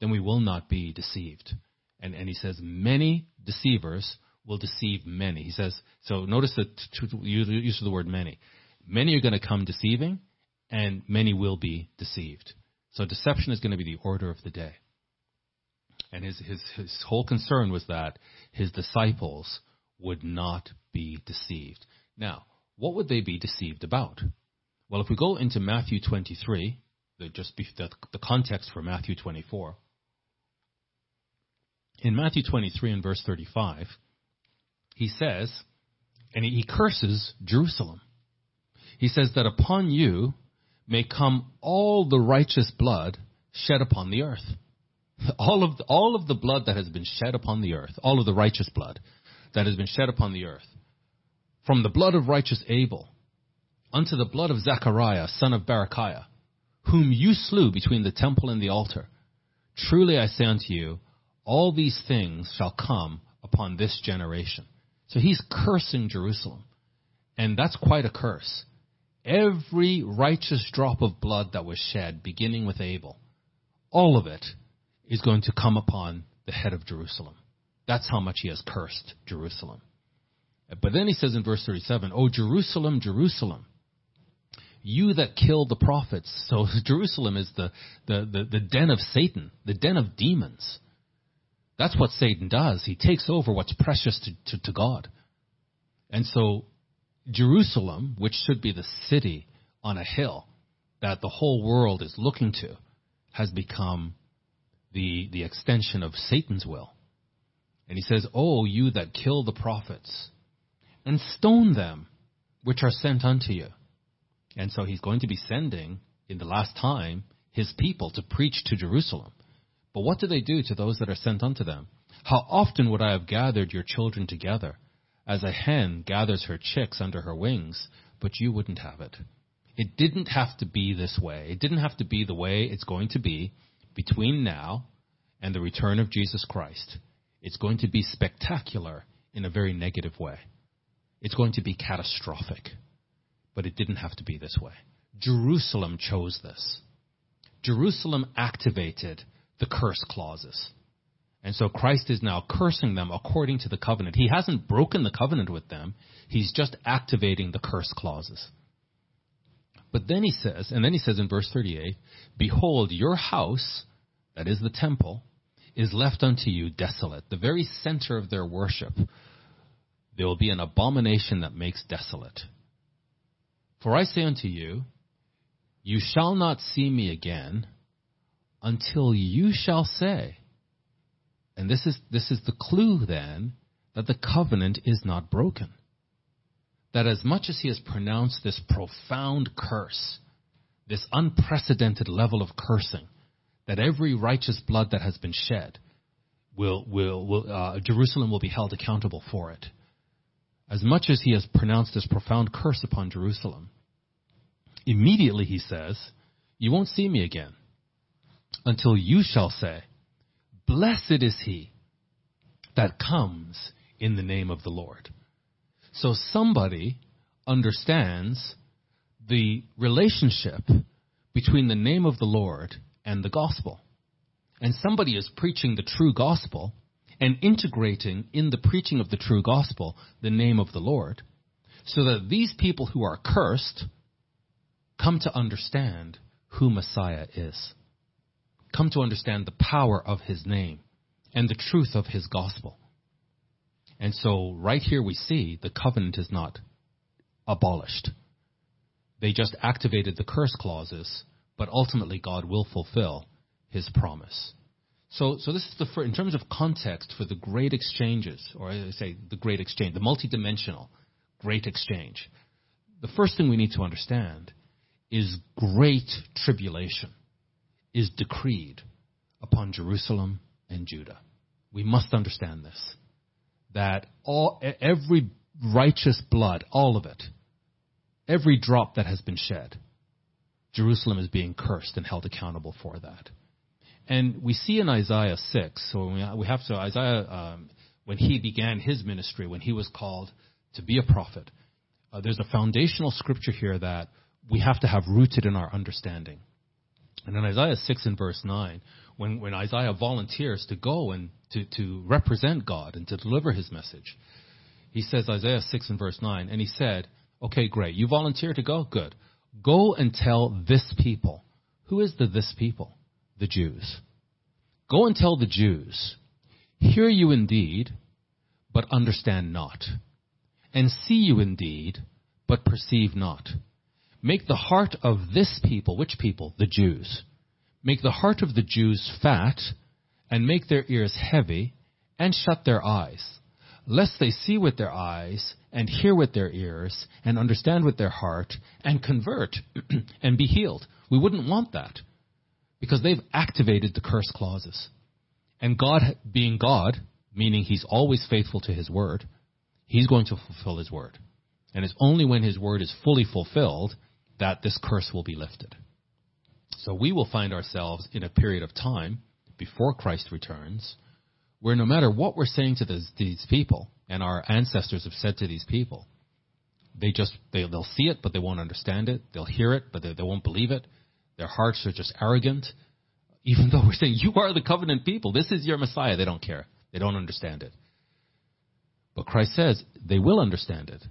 then we will not be deceived. And, and he says, many deceivers will deceive many. He says, so notice the use of the word many. Many are going to come deceiving, and many will be deceived. So deception is going to be the order of the day. And his, his, his whole concern was that his disciples would not be deceived. Now, what would they be deceived about? Well, if we go into Matthew 23, the, just be, the, the context for Matthew 24, in Matthew 23 and verse 35, he says, and he curses Jerusalem. He says that upon you may come all the righteous blood shed upon the earth. <laughs> All of, the, all of the blood that has been shed upon the earth, all of the righteous blood that has been shed upon the earth, from the blood of righteous Abel unto the blood of Zechariah, son of Berechiah, whom you slew between the temple and the altar. Truly I say unto you, all these things shall come upon this generation. So he's cursing Jerusalem. And that's quite a curse. Every righteous drop of blood that was shed, beginning with Abel, all of it is going to come upon the head of Jerusalem. That's how much he has cursed Jerusalem. But then he says in verse 37, O Jerusalem, Jerusalem, you that kill the prophets. <laughs> So Jerusalem is the, the, the, the den of Satan, the den of demons. That's what Satan does. He takes over what's precious to, to, to God. And so Jerusalem, which should be the city on a hill that the whole world is looking to, has become the, the extension of Satan's will. And he says, Oh, you that kill the prophets, and stone them which are sent unto you. And so he's going to be sending, in the last time, his people to preach to Jerusalem. But what do they do to those that are sent unto them? How often would I have gathered your children together, as a hen gathers her chicks under her wings, but you wouldn't have it. It didn't have to be this way. It didn't have to be the way it's going to be between now and the return of Jesus Christ. It's going to be spectacular in a very negative way. It's going to be catastrophic. But it didn't have to be this way. Jerusalem chose this. Jerusalem activated the curse clauses. And so Christ is now cursing them according to the covenant. He hasn't broken the covenant with them. He's just activating the curse clauses. But then he says, and then he says in verse 38, Behold, your house, that is the temple, is left unto you desolate, the very center of their worship. There will be an abomination that makes desolate. For I say unto you, you shall not see me again until you shall say, and this is, this is the clue then that the covenant is not broken. That as much as he has pronounced this profound curse, this unprecedented level of cursing, that every righteous blood that has been shed will, will, will uh, Jerusalem will be held accountable for it. As much as he has pronounced this profound curse upon Jerusalem, immediately he says, You won't see me again until you shall say, Blessed is he that comes in the name of the Lord. So somebody understands the relationship between the name of the Lord and the gospel. And somebody is preaching the true gospel and integrating in the preaching of the true gospel the name of the Lord so that these people who are cursed come to understand who Messiah is come to understand the power of his name and the truth of his gospel. And so, right here, we see the covenant is not abolished. They just activated the curse clauses, but ultimately, God will fulfill his promise. So, so this is the in terms of context for the great exchanges, or I say the great exchange, the multidimensional great exchange. The first thing we need to understand is great tribulation is decreed upon Jerusalem and Judah. We must understand this. That all, every righteous blood, all of it, every drop that has been shed, Jerusalem is being cursed and held accountable for that. And we see in Isaiah 6, so we have to, Isaiah, um, when he began his ministry, when he was called to be a prophet, uh, there's a foundational scripture here that we have to have rooted in our understanding. And in Isaiah 6 and verse 9, when, when Isaiah volunteers to go and to, to represent God and to deliver his message, he says, Isaiah 6 and verse 9, and he said, Okay, great. You volunteer to go? Good. Go and tell this people Who is the this people? The Jews. Go and tell the Jews, hear you indeed, but understand not. And see you indeed, but perceive not. Make the heart of this people, which people? The Jews. Make the heart of the Jews fat, and make their ears heavy, and shut their eyes, lest they see with their eyes, and hear with their ears, and understand with their heart, and convert, <clears throat> and be healed. We wouldn't want that, because they've activated the curse clauses. And God, being God, meaning He's always faithful to His word, He's going to fulfill His word. And it's only when His word is fully fulfilled that this curse will be lifted. So we will find ourselves in a period of time before Christ returns where no matter what we're saying to this, these people, and our ancestors have said to these people, they just they, they'll see it, but they won't understand it. They'll hear it, but they, they won't believe it. Their hearts are just arrogant. Even though we're saying, you are the covenant people. This is your Messiah. They don't care. They don't understand it. But Christ says they will understand it.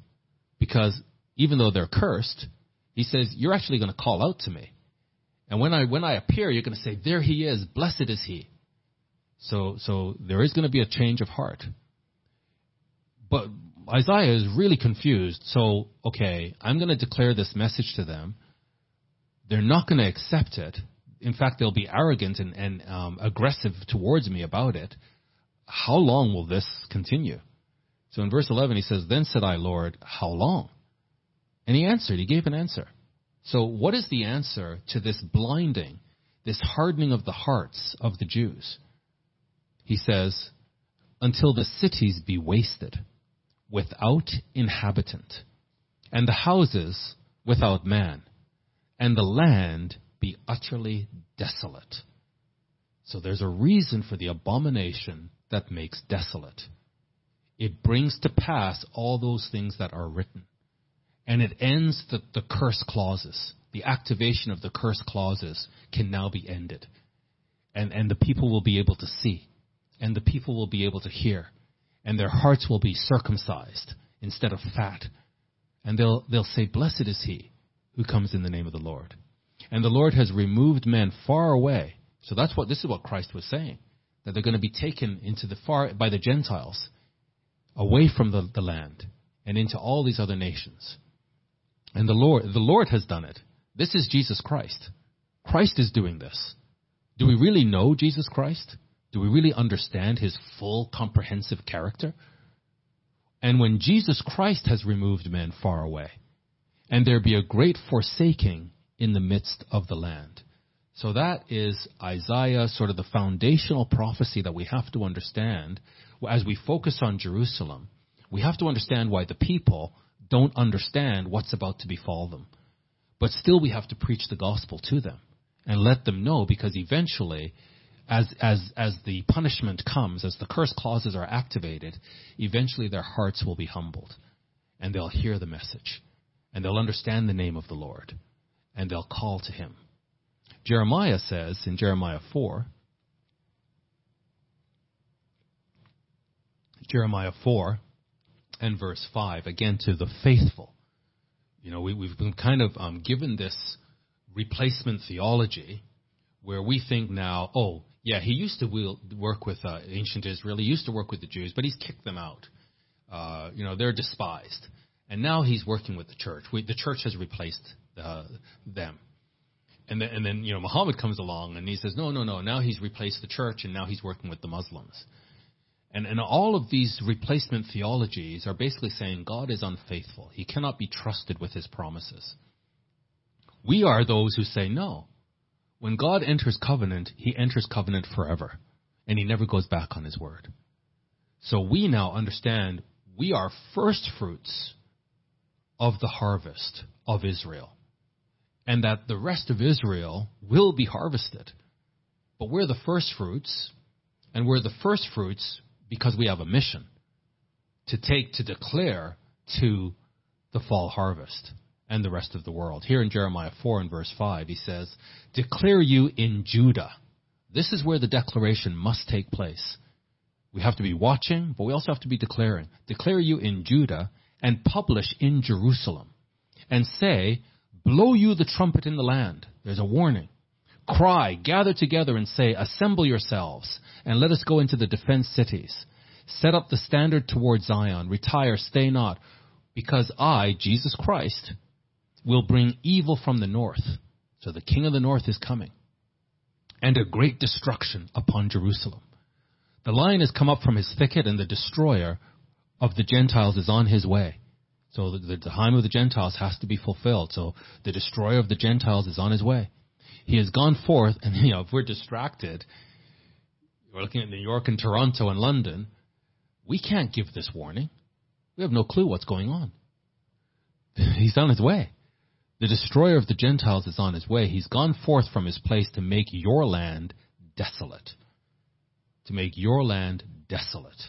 Because even though they're cursed, he says, you're actually going to call out to me. And when I, when I appear, you're going to say, there he is. Blessed is he. So, so there is going to be a change of heart. But Isaiah is really confused. So, okay, I'm going to declare this message to them. They're not going to accept it. In fact, they'll be arrogant and, and um, aggressive towards me about it. How long will this continue? So in verse 11, he says, Then said I, Lord, how long? And he answered, he gave an answer. So, what is the answer to this blinding, this hardening of the hearts of the Jews? He says, until the cities be wasted, without inhabitant, and the houses without man, and the land be utterly desolate. So there's a reason for the abomination that makes desolate. It brings to pass all those things that are written. And it ends the, the curse clauses. The activation of the curse clauses can now be ended. And, and the people will be able to see and the people will be able to hear, and their hearts will be circumcised instead of fat. And they'll, they'll say, Blessed is he who comes in the name of the Lord. And the Lord has removed men far away. So that's what, this is what Christ was saying. That they're going to be taken into the far, by the Gentiles, away from the, the land, and into all these other nations. And the Lord, the Lord has done it. This is Jesus Christ. Christ is doing this. Do we really know Jesus Christ? Do we really understand his full comprehensive character? And when Jesus Christ has removed men far away, and there be a great forsaking in the midst of the land. So that is Isaiah, sort of the foundational prophecy that we have to understand as we focus on Jerusalem. We have to understand why the people don't understand what's about to befall them. But still we have to preach the gospel to them and let them know because eventually as, as, as the punishment comes, as the curse clauses are activated, eventually their hearts will be humbled and they'll hear the message and they'll understand the name of the Lord and they'll call to him. Jeremiah says in Jeremiah 4, Jeremiah 4 and verse 5, again to the faithful. You know, we, have been kind of um, given this replacement theology where we think now, oh, yeah, he used to work with uh, ancient Israel. He used to work with the Jews, but he's kicked them out. Uh, you know, they're despised. And now he's working with the church. We, the church has replaced uh, them. And then, and then, you know, Muhammad comes along and he says, no, no, no. Now he's replaced the church and now he's working with the Muslims. And, and all of these replacement theologies are basically saying God is unfaithful. He cannot be trusted with his promises. We are those who say, no, when God enters covenant, he enters covenant forever, and he never goes back on his word. So we now understand we are first fruits of the harvest of Israel, and that the rest of Israel will be harvested. But we're the first fruits, and we're the first fruits because we have a mission to take, to declare to the fall harvest and the rest of the world. Here in Jeremiah 4 and verse 5, he says, Declare you in Judah. This is where the declaration must take place. We have to be watching, but we also have to be declaring. Declare you in Judah and publish in Jerusalem. And say, Blow you the trumpet in the land. There's a warning. Cry, gather together and say, assemble yourselves and let us go into the defense cities. Set up the standard toward Zion. Retire, stay not, because I, Jesus Christ, will bring evil from the north. So the king of the north is coming. And a great destruction upon Jerusalem. The lion has come up from his thicket and the destroyer of the Gentiles is on his way. So the, the time of the Gentiles has to be fulfilled. So the destroyer of the Gentiles is on his way. He has gone forth, and <laughs> you know, if we're distracted, we're looking at New York and Toronto and London, we can't give this warning. We have no clue what's going on. <laughs> He's on his way. The destroyer of the Gentiles is on his way. He's gone forth from his place to make your land desolate. To make your land desolate.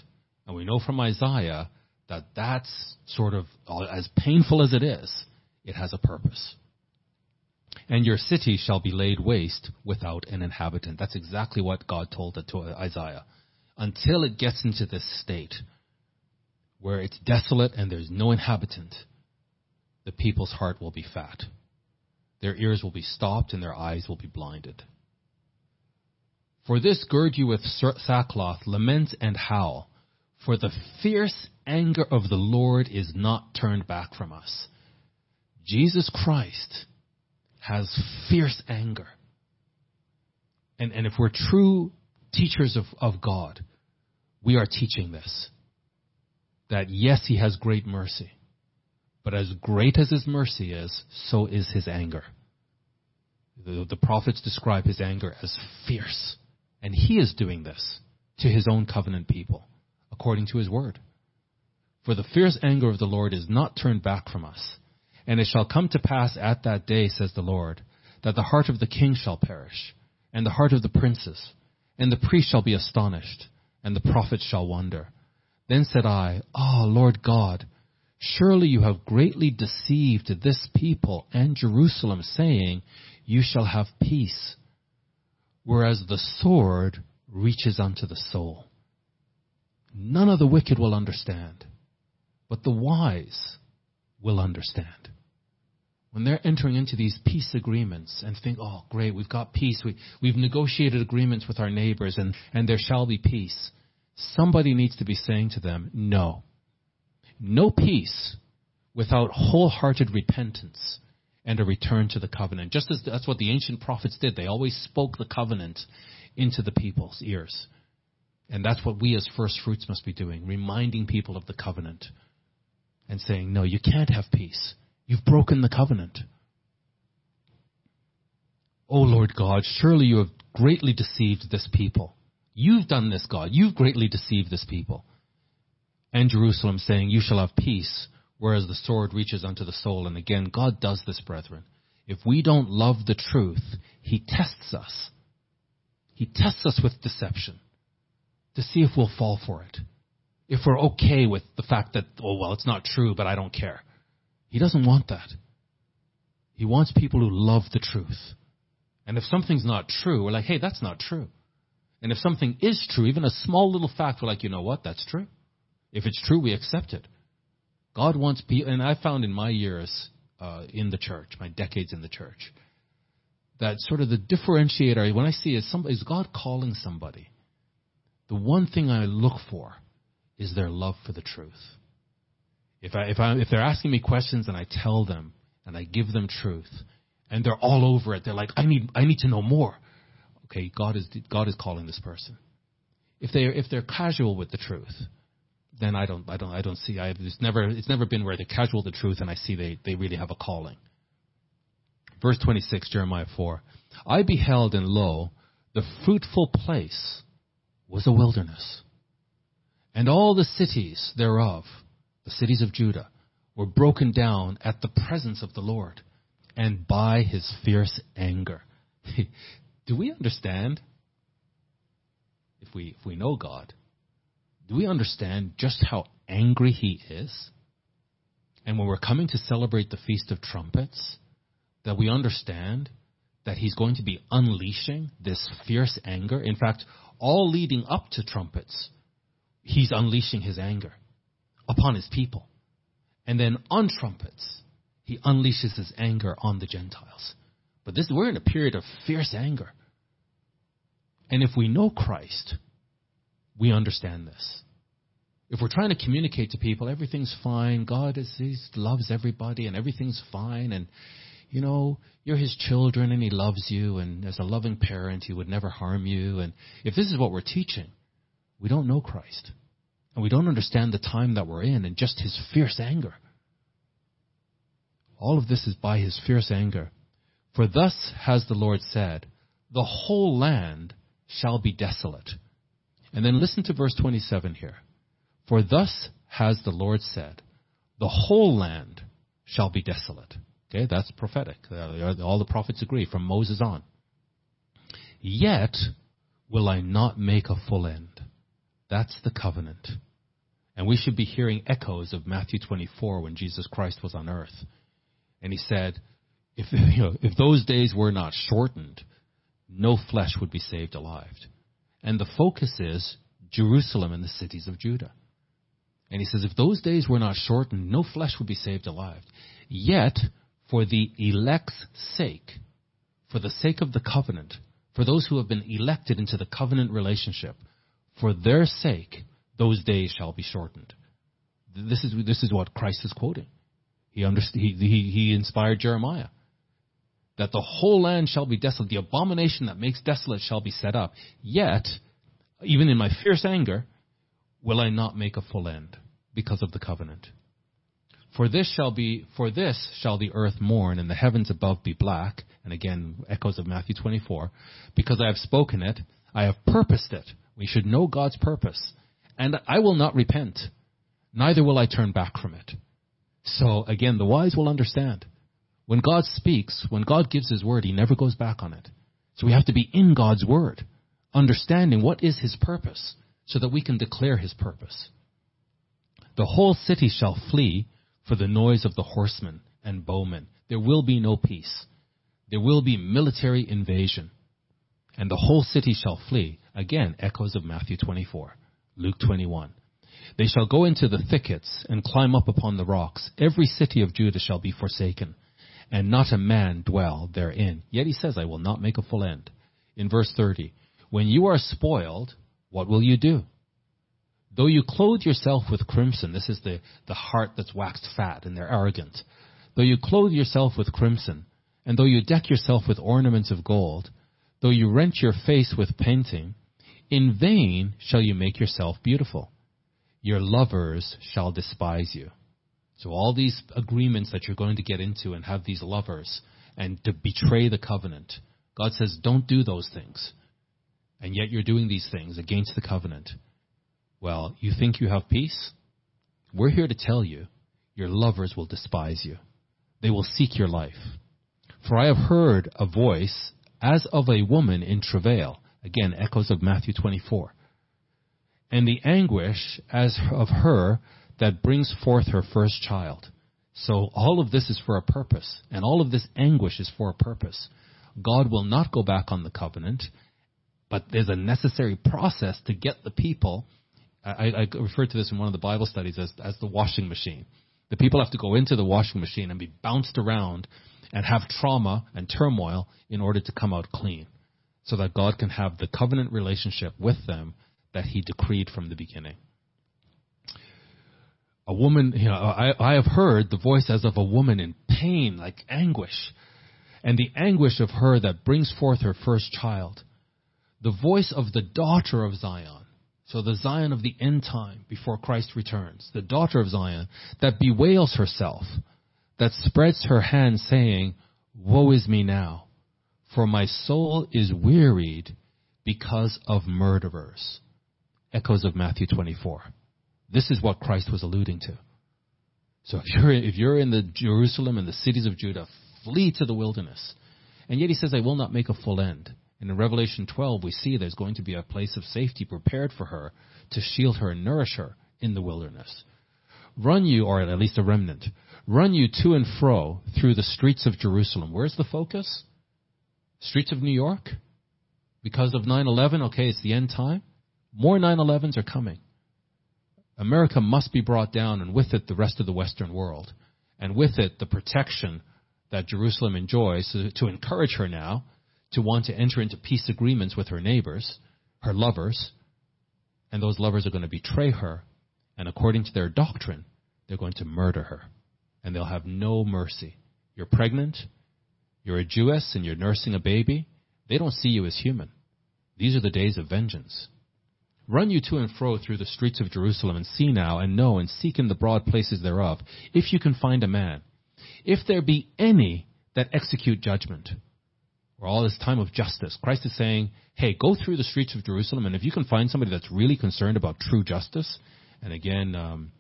And we know from Isaiah that that's sort of, as painful as it is, it has a purpose. And your city shall be laid waste without an inhabitant. That's exactly what God told it to Isaiah. Until it gets into this state where it's desolate and there's no inhabitant, the people's heart will be fat. Their ears will be stopped and their eyes will be blinded. For this gird you with sackcloth, lament and howl, for the fierce anger of the Lord is not turned back from us. Jesus Christ has fierce anger. And, and if we're true teachers of, of God, we are teaching this. That yes, He has great mercy. But as great as His mercy is, so is His anger. The, the prophets describe His anger as fierce. And He is doing this to His own covenant people, according to His word. For the fierce anger of the Lord is not turned back from us. And it shall come to pass at that day, says the Lord, that the heart of the king shall perish, and the heart of the princes, and the priest shall be astonished, and the prophets shall wonder. Then said I, Ah, oh, Lord God, surely you have greatly deceived this people and Jerusalem, saying, You shall have peace, whereas the sword reaches unto the soul. None of the wicked will understand, but the wise will understand. When they're entering into these peace agreements and think, oh, great, we've got peace, we, we've negotiated agreements with our neighbors and, and there shall be peace, somebody needs to be saying to them, no. No peace without wholehearted repentance and a return to the covenant. Just as that's what the ancient prophets did. They always spoke the covenant into the people's ears. And that's what we as first fruits must be doing, reminding people of the covenant and saying, no, you can't have peace. You've broken the covenant. O oh Lord God, surely you have greatly deceived this people. You've done this, God. You've greatly deceived this people. And Jerusalem saying, You shall have peace, whereas the sword reaches unto the soul. And again, God does this, brethren. If we don't love the truth, He tests us. He tests us with deception to see if we'll fall for it if we're okay with the fact that, oh, well, it's not true, but I don't care. He doesn't want that. He wants people who love the truth. And if something's not true, we're like, hey, that's not true. And if something is true, even a small little fact, we're like, you know what, that's true. If it's true, we accept it. God wants people, and I found in my years uh, in the church, my decades in the church, that sort of the differentiator, when I see is, God calling somebody, the one thing I look for is their love for the truth. If, I, if, I, if they're asking me questions and I tell them and I give them truth and they're all over it, they're like, I need, I need to know more. Okay, God is, God is calling this person. If they if they're casual with the truth, then I don't I don't I don't see I it's never it's never been where they're casual with the truth and I see they, they really have a calling. Verse 26, Jeremiah 4. I beheld and lo, the fruitful place was a wilderness and all the cities thereof, the cities of Judah, were broken down at the presence of the Lord and by his fierce anger. <laughs> do we understand? If we, if we know God, do we understand just how angry he is? And when we're coming to celebrate the Feast of Trumpets, that we understand that he's going to be unleashing this fierce anger. In fact, all leading up to trumpets, he's unleashing his anger upon his people. And then on trumpets, he unleashes his anger on the Gentiles But this, we're in a period of fierce anger. And if we know Christ, we understand this. If we're trying to communicate to people, everything's fine, God is, loves everybody and everything's fine and, you know, you're His children and He loves you and as a loving parent, He would never harm you. And if this is what we're teaching, we don't know Christ. And we don't understand the time that we're in and just His fierce anger. All of this is by His fierce anger. For thus has the Lord said, the whole land shall be desolate. And then listen to verse 27 here. For thus has the Lord said, the whole land shall be desolate. Okay, that's prophetic. Uh, all the prophets agree from Moses on. Yet will I not make a full end. That's the covenant. And we should be hearing echoes of Matthew 24 when Jesus Christ was on earth. And he said, if, <laughs> you know, if those days were not shortened, no flesh would be saved alive. And the focus is Jerusalem and the cities of Judah. And he says, if those days were not shortened, no flesh would be saved alive. Yet, for the elect's sake, for the sake of the covenant, for those who have been elected into the covenant relationship, for their sake, those days shall be shortened. This is, this is what Christ is quoting. He, he, he, he inspired Jeremiah that the whole land shall be desolate. The abomination that makes desolate shall be set up. Yet, even in my fierce anger, will I not make a full end because of the covenant. For this shall be, for this shall the earth mourn and the heavens above be black. And again, echoes of Matthew 24. Because I have spoken it, I have purposed it. We should know God's purpose. And I will not repent, neither will I turn back from it. So again, the wise will understand. When God speaks, when God gives His word, He never goes back on it. So we have to be in God's word, understanding what is His purpose, so that we can declare His purpose. The whole city shall flee for the noise of the horsemen and bowmen. There will be no peace. There will be military invasion. And the whole city shall flee. Again, echoes of Matthew 24, Luke 21. They shall go into the thickets and climb up upon the rocks. Every city of Judah shall be forsaken and not a man dwell therein. Yet he says, I will not make a full end. In verse 30, when you are spoiled, what will you do? Though you clothe yourself with crimson, this is the, the heart that's waxed fat and they're arrogant. Though you clothe yourself with crimson, and though you deck yourself with ornaments of gold, though you rent your face with painting, in vain shall you make yourself beautiful. Your lovers shall despise you. So all these agreements that you're going to get into and have these lovers and to betray the covenant, God says, don't do those things. And yet you're doing these things against the covenant. Well, you think you have peace? We're here to tell you, your lovers will despise you. They will seek your life. For I have heard a voice as of a woman in travail. Again, echoes of Matthew 24. And the anguish as of her that brings forth her first child. So all of this is for a purpose, and all of this anguish is for a purpose. God will not go back on the covenant, but there's a necessary process to get the people. I, I referred to this in one of the Bible studies as, as the washing machine. The people have to go into the washing machine and be bounced around and have trauma and turmoil in order to come out clean, so that God can have the covenant relationship with them that He decreed from the beginning a woman, you know, I, I have heard the voice as of a woman in pain, like anguish, and the anguish of her that brings forth her first child. The voice of the daughter of Zion. So the Zion of the end time before Christ returns. The daughter of Zion that bewails herself, that spreads her hand saying, Woe is me now, for my soul is wearied because of murderers. Echoes of Matthew 24. This is what Christ was alluding to. So if you're, if you're in the Jerusalem and the cities of Judah, flee to the wilderness. And yet he says, I will not make a full end. And in Revelation 12, we see there's going to be a place of safety prepared for her to shield her and nourish her in the wilderness. Run you, or at least a remnant, run you to and fro through the streets of Jerusalem. Where's the focus? Streets of New York? Because of 9-11, okay, it's the end time. More 9-11s are coming. America must be brought down, and with it, the rest of the Western world. And with it, the protection that Jerusalem enjoys to, to encourage her now to want to enter into peace agreements with her neighbors, her lovers, and those lovers are going to betray her, and according to their doctrine, they're going to murder her, and they'll have no mercy. You're pregnant, you're a Jewess, and you're nursing a baby. They don't see you as human. These are the days of vengeance. Run you to and fro through the streets of Jerusalem, and see now, and know, and seek in the broad places thereof, if you can find a man. If there be any that execute judgment, or all this time of justice, Christ is saying, hey, go through the streets of Jerusalem, and if you can find somebody that's really concerned about true justice, and again, um,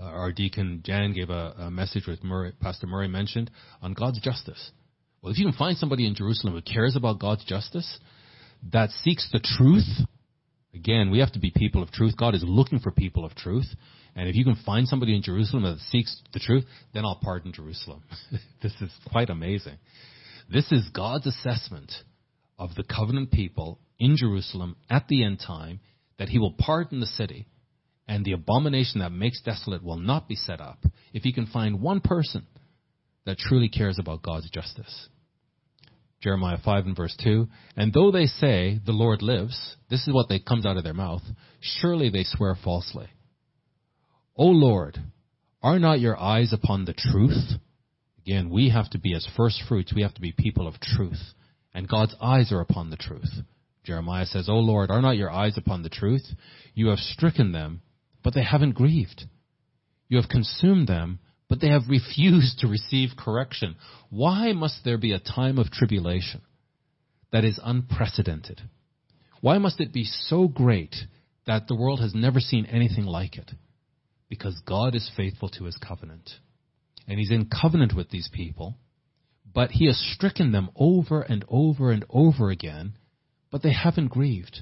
our deacon Jan gave a, a message with Murray, Pastor Murray mentioned on God's justice. Well, if you can find somebody in Jerusalem who cares about God's justice, that seeks the truth, Again, we have to be people of truth. God is looking for people of truth. And if you can find somebody in Jerusalem that seeks the truth, then I'll pardon Jerusalem. <laughs> this is quite amazing. This is God's assessment of the covenant people in Jerusalem at the end time that he will pardon the city and the abomination that makes desolate will not be set up if he can find one person that truly cares about God's justice. Jeremiah 5 and verse 2. And though they say, the Lord lives, this is what they, comes out of their mouth, surely they swear falsely. O Lord, are not your eyes upon the truth? Again, we have to be as first fruits, we have to be people of truth. And God's eyes are upon the truth. Jeremiah says, O Lord, are not your eyes upon the truth? You have stricken them, but they haven't grieved. You have consumed them, but they have refused to receive correction. Why must there be a time of tribulation that is unprecedented? Why must it be so great that the world has never seen anything like it? Because God is faithful to his covenant. And he's in covenant with these people, but he has stricken them over and over and over again, but they haven't grieved.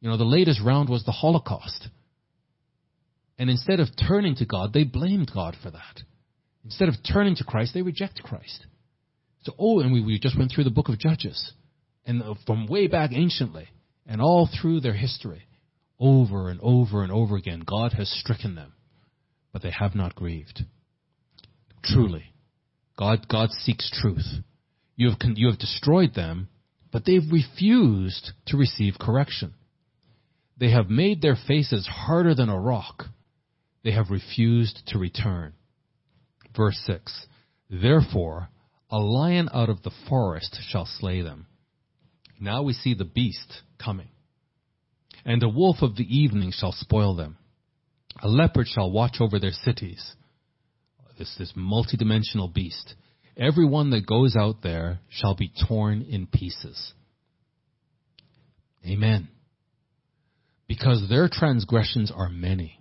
You know, the latest round was the Holocaust. And instead of turning to God, they blamed God for that. Instead of turning to Christ, they reject Christ. So, oh, and we, we just went through the book of Judges. And uh, from way back anciently, and all through their history, over and over and over again, God has stricken them, but they have not grieved. Truly, God, God seeks truth. You have, you have destroyed them, but they've refused to receive correction. They have made their faces harder than a rock they have refused to return. Verse 6 Therefore, a lion out of the forest shall slay them. Now we see the beast coming. And a wolf of the evening shall spoil them. A leopard shall watch over their cities. This, this multidimensional beast. Every one that goes out there shall be torn in pieces. Amen. Because their transgressions are many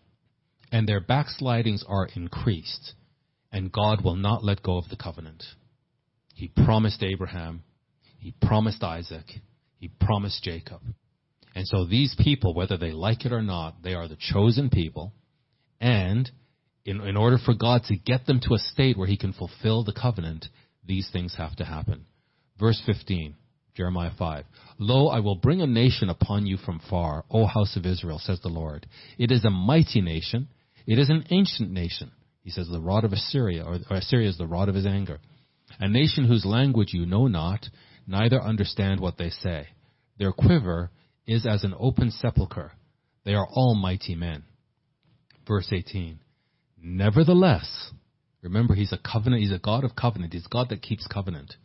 and their backslidings are increased, and God will not let go of the covenant. He promised Abraham, he promised Isaac, he promised Jacob. And so these people, whether they like it or not, they are the chosen people, and in, in order for God to get them to a state where he can fulfill the covenant, these things have to happen. Verse 15. Jeremiah 5. Lo, I will bring a nation upon you from far, O house of Israel, says the Lord. It is a mighty nation. It is an ancient nation. He says the rod of Assyria, or, or Assyria is the rod of his anger. A nation whose language you know not, neither understand what they say. Their quiver is as an open sepulchre. They are all mighty men. Verse 18. Nevertheless, remember he's a covenant, he's a God of covenant, he's God that keeps covenant.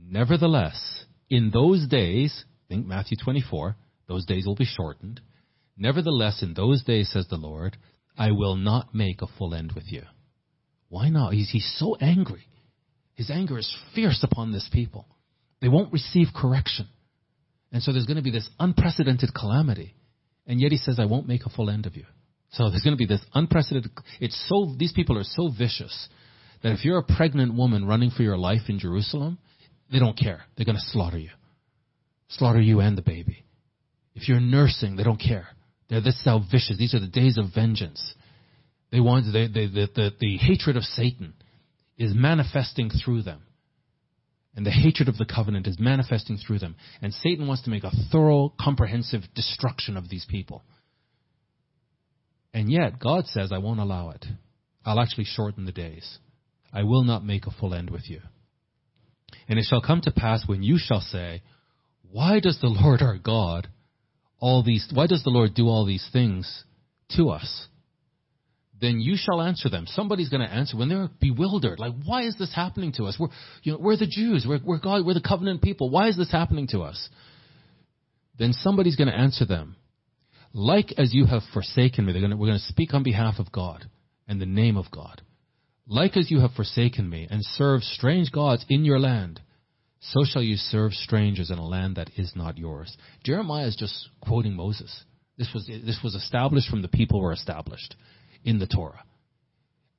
Nevertheless, in those days, think Matthew 24, those days will be shortened. Nevertheless, in those days, says the Lord, I will not make a full end with you. Why not? He's, he's so angry. His anger is fierce upon this people. They won't receive correction. And so there's going to be this unprecedented calamity. And yet he says, I won't make a full end of you. So there's going to be this unprecedented, it's so, these people are so vicious that if you're a pregnant woman running for your life in Jerusalem, they don't care. They're going to slaughter you. Slaughter you and the baby. If you're nursing, they don't care. They're this how vicious. These are the days of vengeance. They want they, they, the, the, the hatred of Satan is manifesting through them. And the hatred of the covenant is manifesting through them. And Satan wants to make a thorough, comprehensive destruction of these people. And yet, God says, I won't allow it. I'll actually shorten the days. I will not make a full end with you. And it shall come to pass when you shall say, Why does the Lord our God all these, why does the Lord do all these things to us? Then you shall answer them. Somebody's going to answer when they're bewildered. Like, why is this happening to us? We're, you know, we're the Jews. We're, we're God. We're the covenant people. Why is this happening to us? Then somebody's going to answer them. Like as you have forsaken me, gonna, we're going to speak on behalf of God and the name of God. Like as you have forsaken me and served strange gods in your land, so shall you serve strangers in a land that is not yours. Jeremiah is just quoting Moses. This was, this was established from the people were established in the Torah.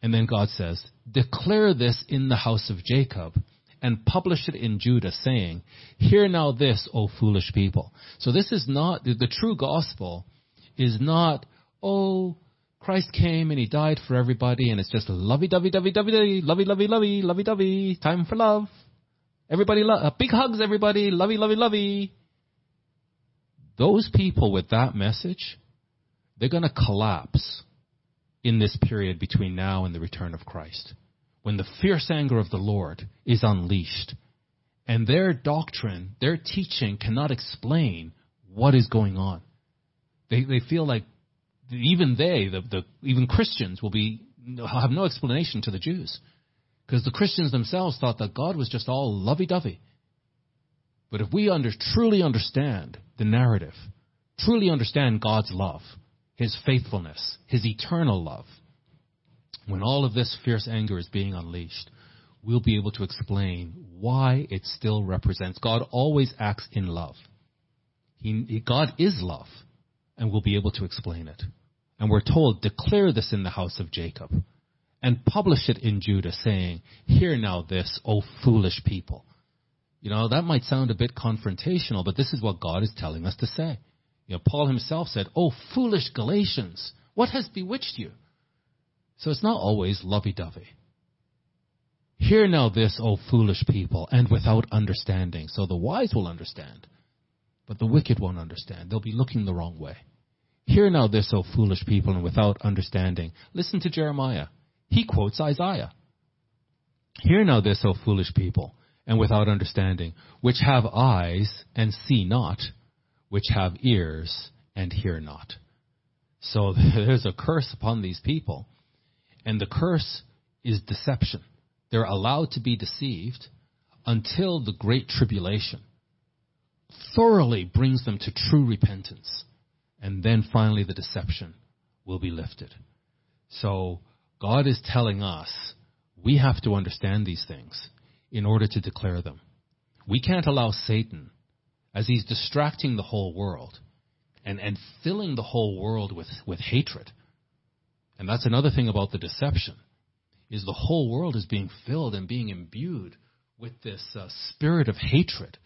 And then God says, declare this in the house of Jacob and publish it in Judah saying, hear now this, O foolish people. So this is not, the, the true gospel is not, oh, Christ came and he died for everybody and it's just lovey-dovey-dovey-dovey, lovey-lovey-lovey, lovey-dovey, time for love. Everybody, lo- uh, big hugs, everybody, lovey, lovey, lovey. Those people with that message, they're going to collapse in this period between now and the return of Christ. When the fierce anger of the Lord is unleashed and their doctrine, their teaching cannot explain what is going on. They, they feel like even they, the, the, even Christians will be, have no explanation to the Jews. Because the Christians themselves thought that God was just all lovey dovey. But if we under, truly understand the narrative, truly understand God's love, His faithfulness, His eternal love, when all of this fierce anger is being unleashed, we'll be able to explain why it still represents. God always acts in love. He, God is love, and we'll be able to explain it. And we're told, declare this in the house of Jacob and publish it in Judah, saying, Hear now this, O foolish people. You know, that might sound a bit confrontational, but this is what God is telling us to say. You know, Paul himself said, Oh, foolish Galatians, what has bewitched you? So it's not always lovey dovey. Hear now this, O foolish people, and without understanding. So the wise will understand, but the wicked won't understand. They'll be looking the wrong way. Hear now this, O foolish people, and without understanding. Listen to Jeremiah. He quotes Isaiah. Hear now this, O foolish people, and without understanding, which have eyes and see not, which have ears and hear not. So <laughs> there's a curse upon these people, and the curse is deception. They're allowed to be deceived until the great tribulation thoroughly brings them to true repentance. And then finally the deception will be lifted. So God is telling us we have to understand these things in order to declare them. We can't allow Satan, as he's distracting the whole world and, and filling the whole world with, with hatred. And that's another thing about the deception, is the whole world is being filled and being imbued with this uh, spirit of hatred.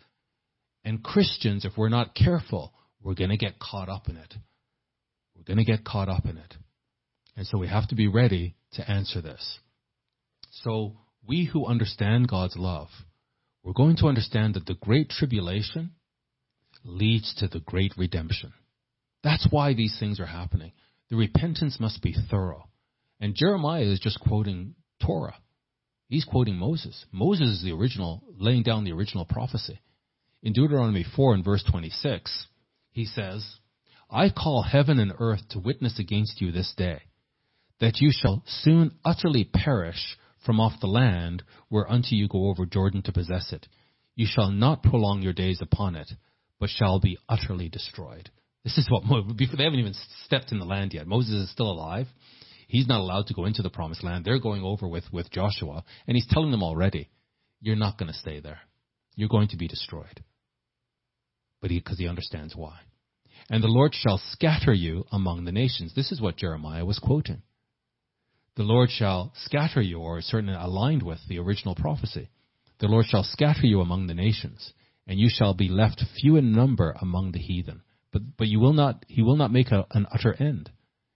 And Christians, if we're not careful, we're going to get caught up in it. We're going to get caught up in it. And so we have to be ready to answer this. So we who understand God's love, we're going to understand that the great tribulation leads to the great redemption. That's why these things are happening. The repentance must be thorough. And Jeremiah is just quoting Torah. He's quoting Moses. Moses is the original, laying down the original prophecy. In Deuteronomy 4 and verse 26, he says, I call heaven and earth to witness against you this day that you shall soon utterly perish from off the land whereunto you go over Jordan to possess it. You shall not prolong your days upon it, but shall be utterly destroyed. This is what before they haven't even stepped in the land yet. Moses is still alive. He's not allowed to go into the promised land. They're going over with, with Joshua, and he's telling them already, you're not going to stay there. You're going to be destroyed. But because he understands why. And the Lord shall scatter you among the nations. This is what Jeremiah was quoting the Lord shall scatter you, or certainly aligned with the original prophecy. The Lord shall scatter you among the nations, and you shall be left few in number among the heathen. But, but you will not, he will not make a, an utter end.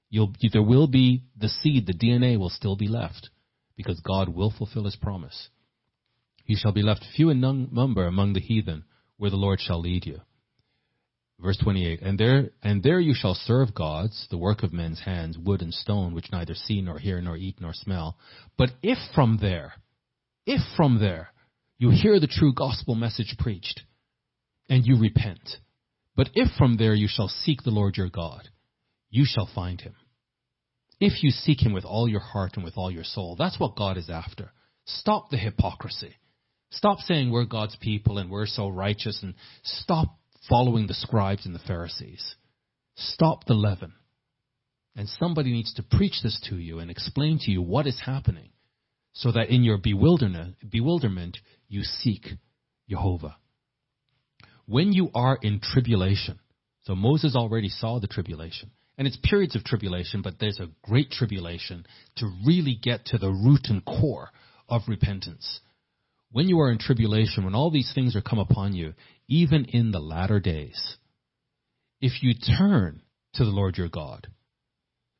You'll, there will be the seed, the DNA will still be left, because God will fulfill his promise. You shall be left few in number among the heathen, where the Lord shall lead you. Verse 28, and there, and there you shall serve gods, the work of men's hands, wood and stone, which neither see nor hear nor eat nor smell. But if from there, if from there, you hear the true gospel message preached, and you repent, but if from there you shall seek the Lord your God, you shall find him. If you seek him with all your heart and with all your soul, that's what God is after. Stop the hypocrisy. Stop saying we're God's people and we're so righteous and stop following the scribes and the Pharisees. Stop the leaven. And somebody needs to preach this to you and explain to you what is happening so that in your bewilderment, you seek Jehovah. When you are in tribulation, so Moses already saw the tribulation, and it's periods of tribulation, but there's a great tribulation to really get to the root and core of repentance. When you are in tribulation, when all these things are come upon you, even in the latter days, if you turn to the Lord your God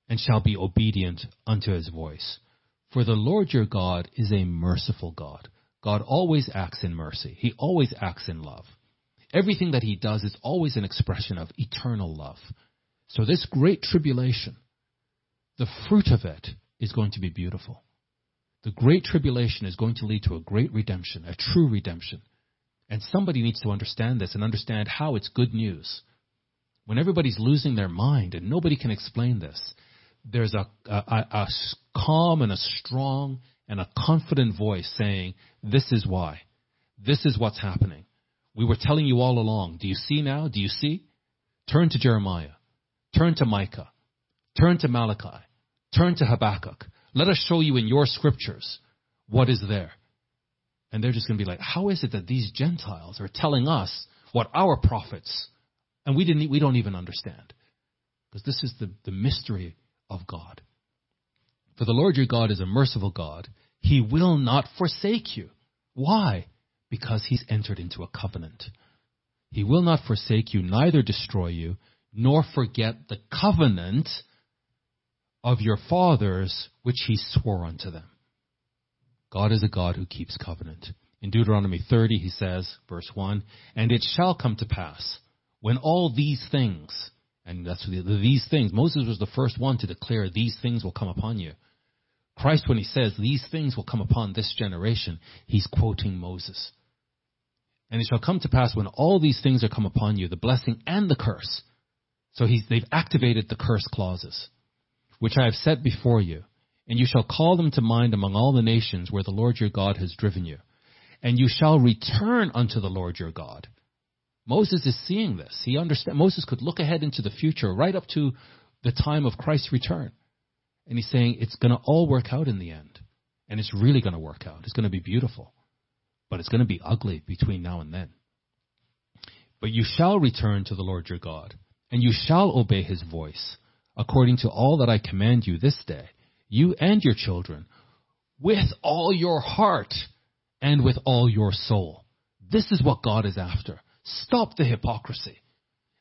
and shall be obedient unto his voice, for the Lord your God is a merciful God. God always acts in mercy. He always acts in love. Everything that he does is always an expression of eternal love. So this great tribulation, the fruit of it is going to be beautiful. The great tribulation is going to lead to a great redemption, a true redemption. And somebody needs to understand this and understand how it's good news. When everybody's losing their mind and nobody can explain this, there's a, a, a calm and a strong and a confident voice saying, This is why. This is what's happening. We were telling you all along. Do you see now? Do you see? Turn to Jeremiah. Turn to Micah. Turn to Malachi. Turn to Habakkuk. Let us show you in your scriptures what is there. And they're just going to be like, how is it that these Gentiles are telling us what our prophets, and we didn't, we don't even understand? Because this is the, the mystery of God. For the Lord your God is a merciful God. He will not forsake you. Why? Because he's entered into a covenant. He will not forsake you, neither destroy you, nor forget the covenant of your fathers which he swore unto them. God is a God who keeps covenant. In Deuteronomy 30, he says, verse 1, And it shall come to pass, when all these things, and that's the, these things, Moses was the first one to declare these things will come upon you. Christ, when he says these things will come upon this generation, he's quoting Moses. And it shall come to pass when all these things are come upon you, the blessing and the curse. So they've activated the curse clauses, which I have set before you and you shall call them to mind among all the nations where the Lord your God has driven you. And you shall return unto the Lord your God. Moses is seeing this. He understand Moses could look ahead into the future, right up to the time of Christ's return. And he's saying it's going to all work out in the end. And it's really going to work out. It's going to be beautiful. But it's going to be ugly between now and then. But you shall return to the Lord your God, and you shall obey his voice, according to all that I command you this day you and your children, with all your heart and with all your soul. This is what God is after. Stop the hypocrisy.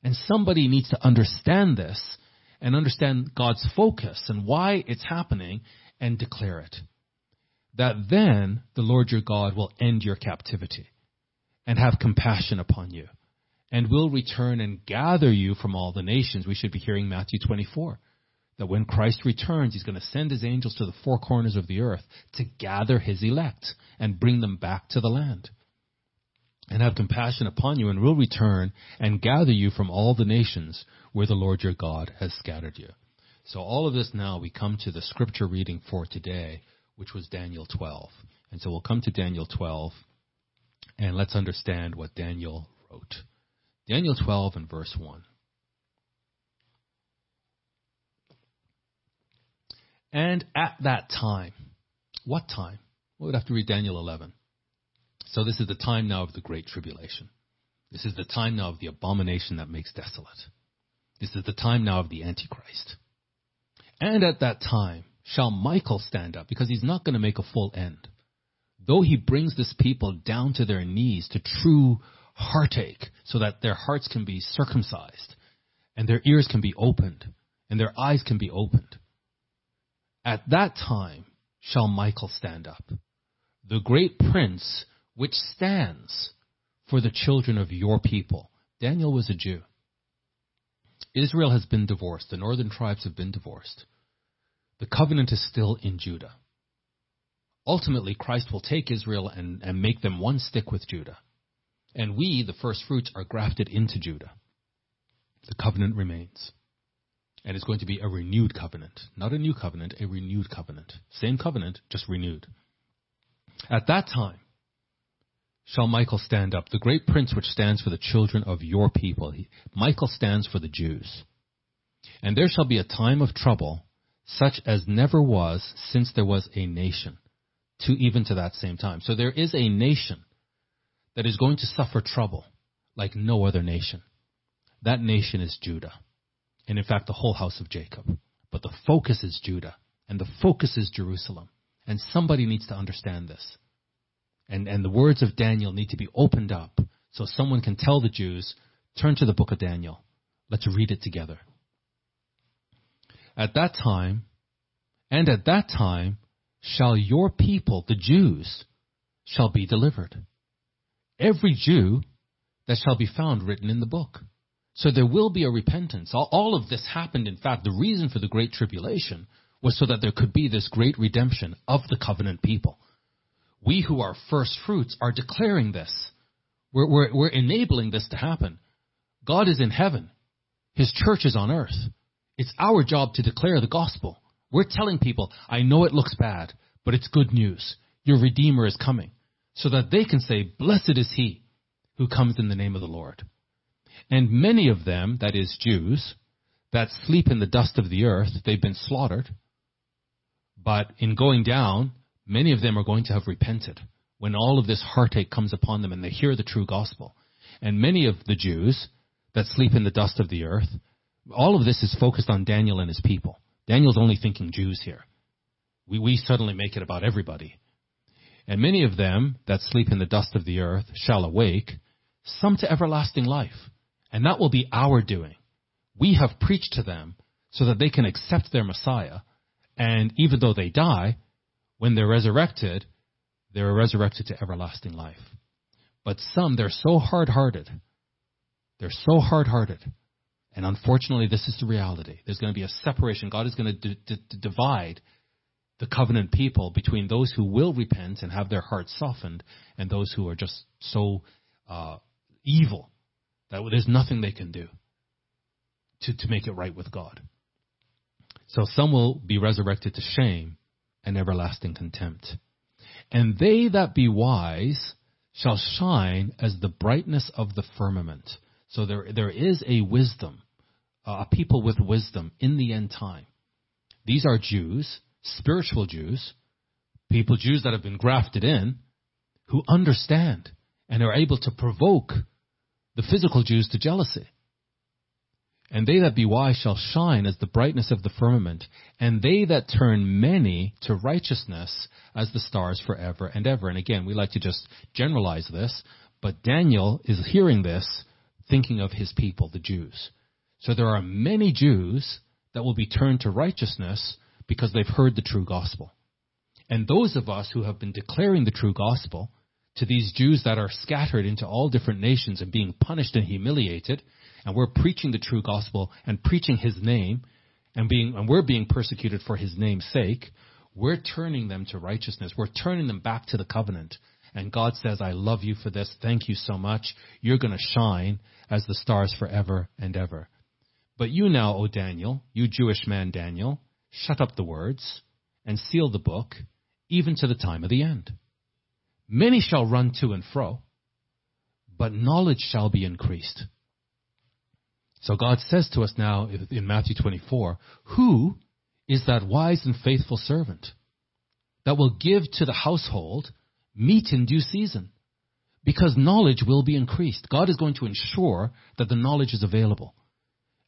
And somebody needs to understand this and understand God's focus and why it's happening and declare it. That then the Lord your God will end your captivity and have compassion upon you and will return and gather you from all the nations. We should be hearing Matthew 24 that when Christ returns, he's going to send his angels to the four corners of the earth to gather his elect and bring them back to the land. And have compassion upon you and will return and gather you from all the nations where the Lord your God has scattered you. So all of this now we come to the scripture reading for today, which was Daniel 12. And so we'll come to Daniel 12 and let's understand what Daniel wrote. Daniel 12 and verse 1. And at that time, what time? we would have to read Daniel 11. So this is the time now of the great tribulation. This is the time now of the abomination that makes desolate. This is the time now of the Antichrist. And at that time shall Michael stand up, because he's not going to make a full end. Though he brings this people down to their knees to true heartache, so that their hearts can be circumcised, and their ears can be opened, and their eyes can be opened. At that time shall Michael stand up, the great prince which stands for the children of your people. Daniel was a Jew. Israel has been divorced. The northern tribes have been divorced. The covenant is still in Judah. Ultimately, Christ will take Israel and, and make them one stick with Judah. And we, the first fruits, are grafted into Judah. The covenant remains. And it's going to be a renewed covenant. Not a new covenant, a renewed covenant. Same covenant, just renewed. At that time, shall Michael stand up, the great prince which stands for the children of your people. He, Michael stands for the Jews. And there shall be a time of trouble, such as never was since there was a nation, to even to that same time. So there is a nation that is going to suffer trouble like no other nation. That nation is Judah. And in fact, the whole house of Jacob. But the focus is Judah. And the focus is Jerusalem. And somebody needs to understand this. And, and the words of Daniel need to be opened up so someone can tell the Jews, turn to the book of Daniel. Let's read it together. At that time, and at that time, shall your people, the Jews, shall be delivered. Every Jew that shall be found written in the book. So there will be a repentance. All, all of this happened, in fact, the reason for the Great Tribulation was so that there could be this great redemption of the covenant people. We who are first fruits are declaring this. We're, we're, we're enabling this to happen. God is in heaven. His church is on earth. It's our job to declare the gospel. We're telling people, I know it looks bad, but it's good news. Your Redeemer is coming. So that they can say, Blessed is he who comes in the name of the Lord. And many of them, that is Jews, that sleep in the dust of the earth, they've been slaughtered. But in going down, many of them are going to have repented when all of this heartache comes upon them and they hear the true gospel. And many of the Jews that sleep in the dust of the earth, all of this is focused on Daniel and his people. Daniel's only thinking Jews here. We, we suddenly make it about everybody. And many of them that sleep in the dust of the earth shall awake, some to everlasting life. And that will be our doing. We have preached to them so that they can accept their Messiah. And even though they die, when they're resurrected, they're resurrected to everlasting life. But some, they're so hard hearted. They're so hard hearted. And unfortunately, this is the reality. There's going to be a separation. God is going to d- d- divide the covenant people between those who will repent and have their hearts softened and those who are just so uh, evil that there's nothing they can do to, to make it right with God. So some will be resurrected to shame and everlasting contempt. And they that be wise shall shine as the brightness of the firmament. So there, there is a wisdom, a people with wisdom in the end time. These are Jews spiritual Jews, people, Jews that have been grafted in, who understand and are able to provoke the physical Jews to jealousy. And they that be wise shall shine as the brightness of the firmament, and they that turn many to righteousness as the stars forever and ever. And again, we like to just generalize this, but Daniel is hearing this thinking of his people, the Jews. So there are many Jews that will be turned to righteousness because they've heard the true gospel. And those of us who have been declaring the true gospel to these Jews that are scattered into all different nations and being punished and humiliated, and we're preaching the true gospel and preaching his name, and being and we're being persecuted for his name's sake, we're turning them to righteousness. We're turning them back to the covenant. And God says, I love you for this. Thank you so much. You're going to shine as the stars forever and ever. But you now, O Daniel, you Jewish man Daniel, shut up the words, and seal the book, even to the time of the end. Many shall run to and fro, but knowledge shall be increased. So God says to us now in Matthew 24, who is that wise and faithful servant that will give to the household meat in due season? Because knowledge will be increased. God is going to ensure that the knowledge is available.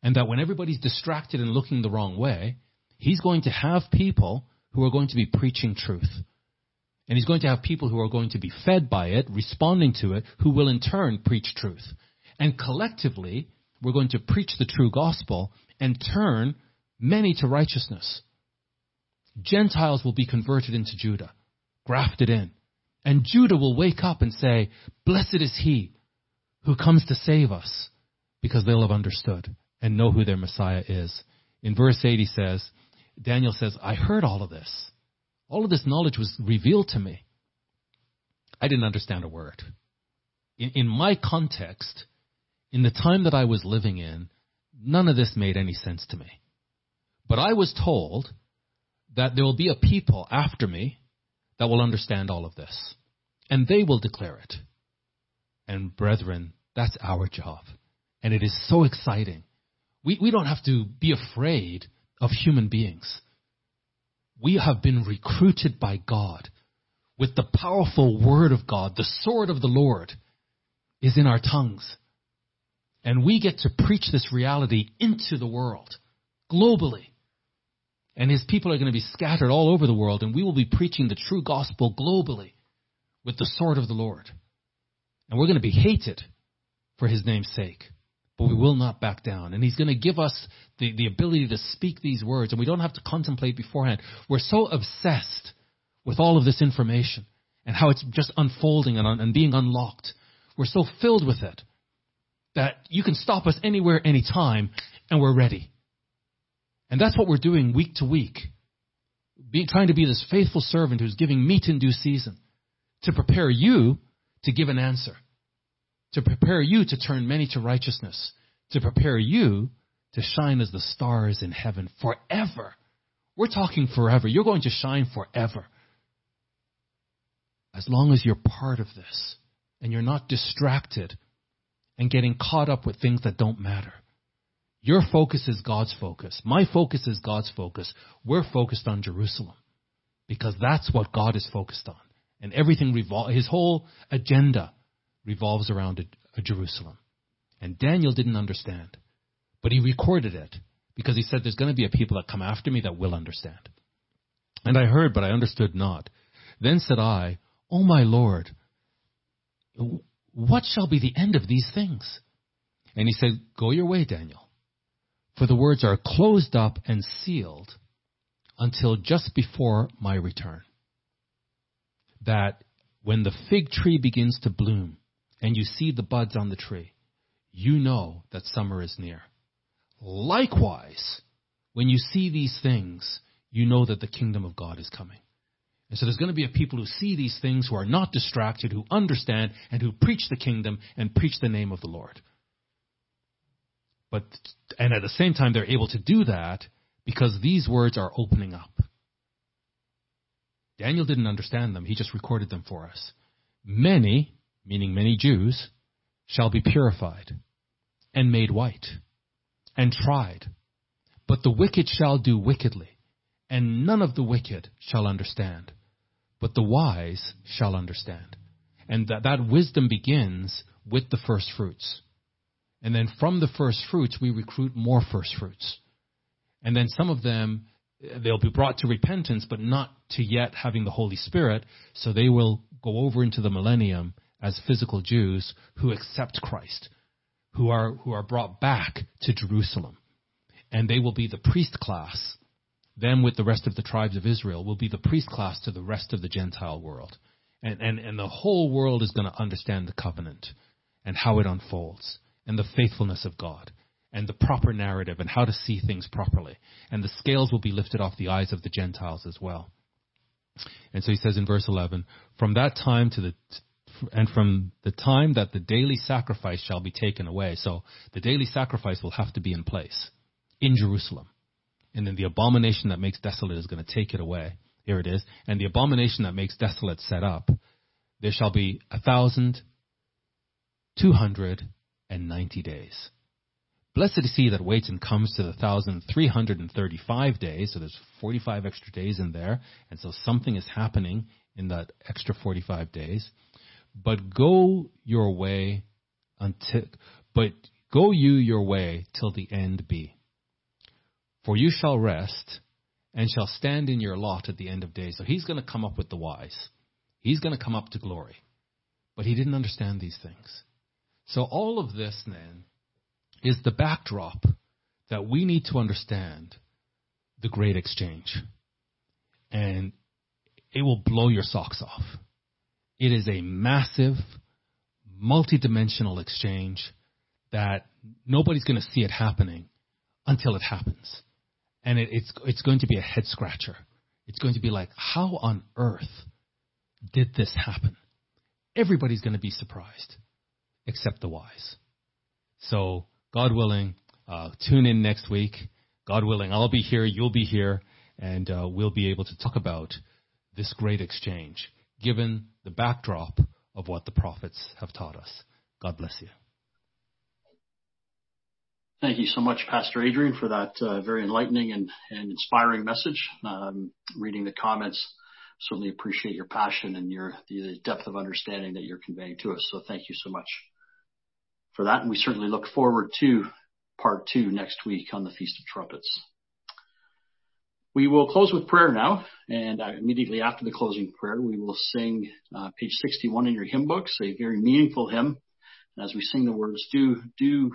And that when everybody's distracted and looking the wrong way, He's going to have people who are going to be preaching truth. And he's going to have people who are going to be fed by it, responding to it, who will in turn preach truth. And collectively, we're going to preach the true gospel and turn many to righteousness. Gentiles will be converted into Judah, grafted in. And Judah will wake up and say, Blessed is he who comes to save us, because they'll have understood and know who their Messiah is. In verse 8, he says, Daniel says, I heard all of this. All of this knowledge was revealed to me. I didn't understand a word. In, in my context, in the time that I was living in, none of this made any sense to me. But I was told that there will be a people after me that will understand all of this, and they will declare it. And brethren, that's our job. And it is so exciting. We, we don't have to be afraid of human beings. We have been recruited by God with the powerful word of God. The sword of the Lord is in our tongues. And we get to preach this reality into the world, globally. And his people are going to be scattered all over the world, and we will be preaching the true gospel globally with the sword of the Lord. And we're going to be hated for his name's sake but we will not back down. And He's going to give us the, the ability to speak these words, and we don't have to contemplate beforehand. We're so obsessed with all of this information and how it's just unfolding and, and being unlocked. We're so filled with it that you can stop us anywhere, anytime, and we're ready. And that's what we're doing week to week. Be, trying to be this faithful servant who's giving meat in due season to prepare you to give an answer to prepare you to turn many to righteousness, to prepare you to shine as the stars in heaven forever. We're talking forever. You're going to shine forever. As long as you're part of this and you're not distracted and getting caught up with things that don't matter. Your focus is God's focus. My focus is God's focus. We're focused on Jerusalem because that's what God is focused on. And everything revol- his whole agenda revolves around a, a Jerusalem. And Daniel didn't understand, but he recorded it because he said, There's going to be a people that come after me that will understand. And I heard, but I understood not. Then said I, O my Lord, what shall be the end of these things? And he said, Go your way, Daniel, for the words are closed up and sealed until just before my return. That when the fig tree begins to bloom, and you see the buds on the tree, you know that summer is near. Likewise, when you see these things, you know that the kingdom of God is coming. And so there's going to be a people who see these things, who are not distracted, who understand, and who preach the kingdom and preach the name of the Lord. But, and at the same time, they're able to do that because these words are opening up. Daniel didn't understand them. He just recorded them for us. Many meaning many Jews, shall be purified and made white and tried. But the wicked shall do wickedly, and none of the wicked shall understand, but the wise shall understand. And that, that wisdom begins with the first fruits. And then from the first fruits, we recruit more first fruits. And then some of them, they'll be brought to repentance, but not to yet having the Holy Spirit, so they will go over into the millennium as physical Jews who accept Christ, who are, who are brought back to Jerusalem. And they will be the priest class. Them with the rest of the tribes of Israel will be the priest class to the rest of the Gentile world. And, and, and the whole world is going to understand the covenant and how it unfolds and the faithfulness of God and the proper narrative and how to see things properly. And the scales will be lifted off the eyes of the Gentiles as well. And so he says in verse 11, from that time to the and from the time that the daily sacrifice shall be taken away. So the daily sacrifice will have to be in place in Jerusalem. And then the abomination that makes desolate is going to take it away. Here it is. And the abomination that makes desolate set up. There shall be a thousand two hundred and ninety days. Blessed is he that waits and comes to the thousand three hundred and thirty-five days. So there's forty-five extra days in there, and so something is happening in that extra forty-five days. But go your way until, but go you your way till the end be. For you shall rest and shall stand in your lot at the end of days. So he's going to come up with the wise. He's going to come up to glory. But he didn't understand these things. So all of this then is the backdrop that we need to understand the great exchange. And it will blow your socks off. It is a massive, multidimensional exchange that nobody's going to see it happening until it happens. And it, it's, it's going to be a head scratcher. It's going to be like, how on earth did this happen? Everybody's going to be surprised, except the wise. So, God willing, uh, tune in next week. God willing, I'll be here, you'll be here, and uh, we'll be able to talk about this great exchange, given the backdrop of what the prophets have taught us. God bless you. Thank you so much, Pastor Adrian, for that uh, very enlightening and, and inspiring message. Um, reading the comments, certainly appreciate your passion and your the depth of understanding that you're conveying to us. So thank you so much for that. And we certainly look forward to part two next week on the Feast of Trumpets. We will close with prayer now, and uh, immediately after the closing prayer, we will sing uh, page 61 in your hymn books, a very meaningful hymn. And as we sing the words, do do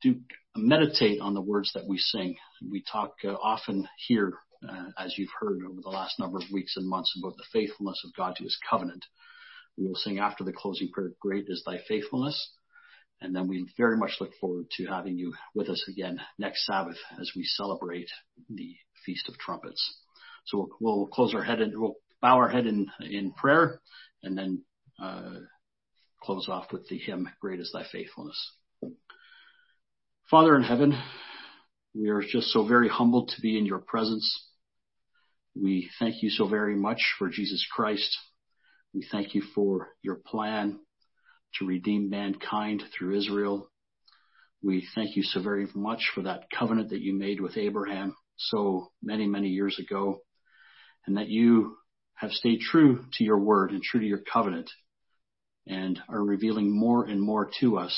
do meditate on the words that we sing. We talk uh, often here, uh, as you've heard over the last number of weeks and months, about the faithfulness of God to His covenant. We will sing after the closing prayer, "Great is Thy faithfulness." And then we very much look forward to having you with us again next Sabbath as we celebrate the Feast of Trumpets. So we'll, we'll close our head and we'll bow our head in, in prayer and then uh, close off with the hymn, Great is Thy Faithfulness. Father in heaven, we are just so very humbled to be in your presence. We thank you so very much for Jesus Christ. We thank you for your plan to redeem mankind through Israel. We thank you so very much for that covenant that you made with Abraham so many, many years ago, and that you have stayed true to your word and true to your covenant and are revealing more and more to us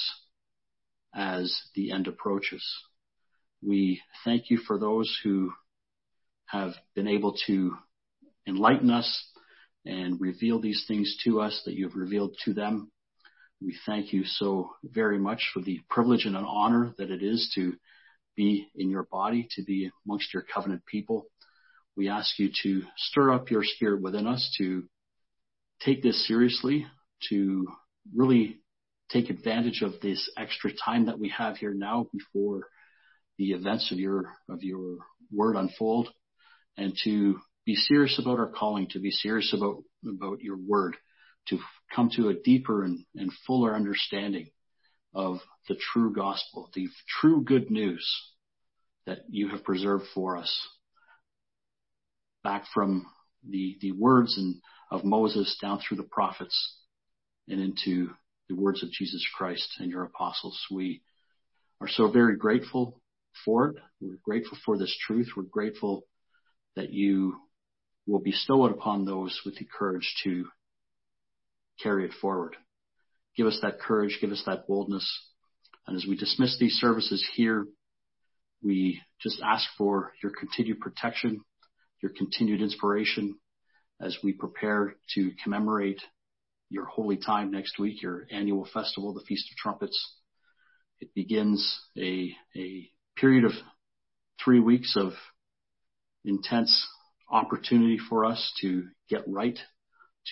as the end approaches. We thank you for those who have been able to enlighten us and reveal these things to us that you have revealed to them. We thank you so very much for the privilege and an honor that it is to be in your body, to be amongst your covenant people. We ask you to stir up your spirit within us to take this seriously, to really take advantage of this extra time that we have here now before the events of your of your word unfold and to be serious about our calling, to be serious about about your word, to come to a deeper and, and fuller understanding of the true gospel, the true good news that you have preserved for us back from the, the words and of Moses down through the prophets and into the words of Jesus Christ and your apostles. We are so very grateful for it. We're grateful for this truth. We're grateful that you will bestow it upon those with the courage to carry it forward. Give us that courage. Give us that boldness. And as we dismiss these services here, we just ask for your continued protection, your continued inspiration as we prepare to commemorate your holy time next week, your annual festival, the Feast of Trumpets. It begins a, a period of three weeks of intense opportunity for us to get right,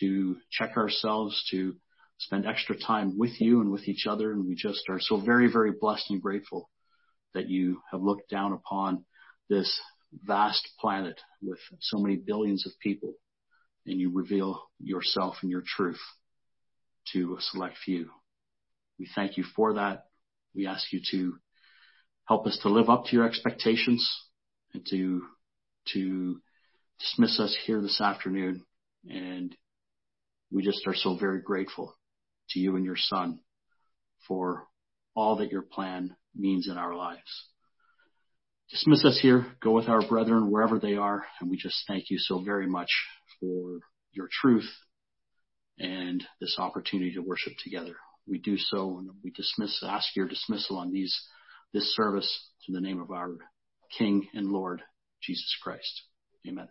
to check ourselves, to spend extra time with you and with each other. And we just are so very, very blessed and grateful that you have looked down upon this vast planet with so many billions of people and you reveal yourself and your truth to a select few. We thank you for that. We ask you to help us to live up to your expectations and to, to dismiss us here this afternoon. And we just are so very grateful to you and your son for all that your plan means in our lives. Dismiss us here, go with our brethren wherever they are, and we just thank you so very much for your truth and this opportunity to worship together. We do so and we dismiss, ask your dismissal on these, this service in the name of our King and Lord, Jesus Christ. Amen.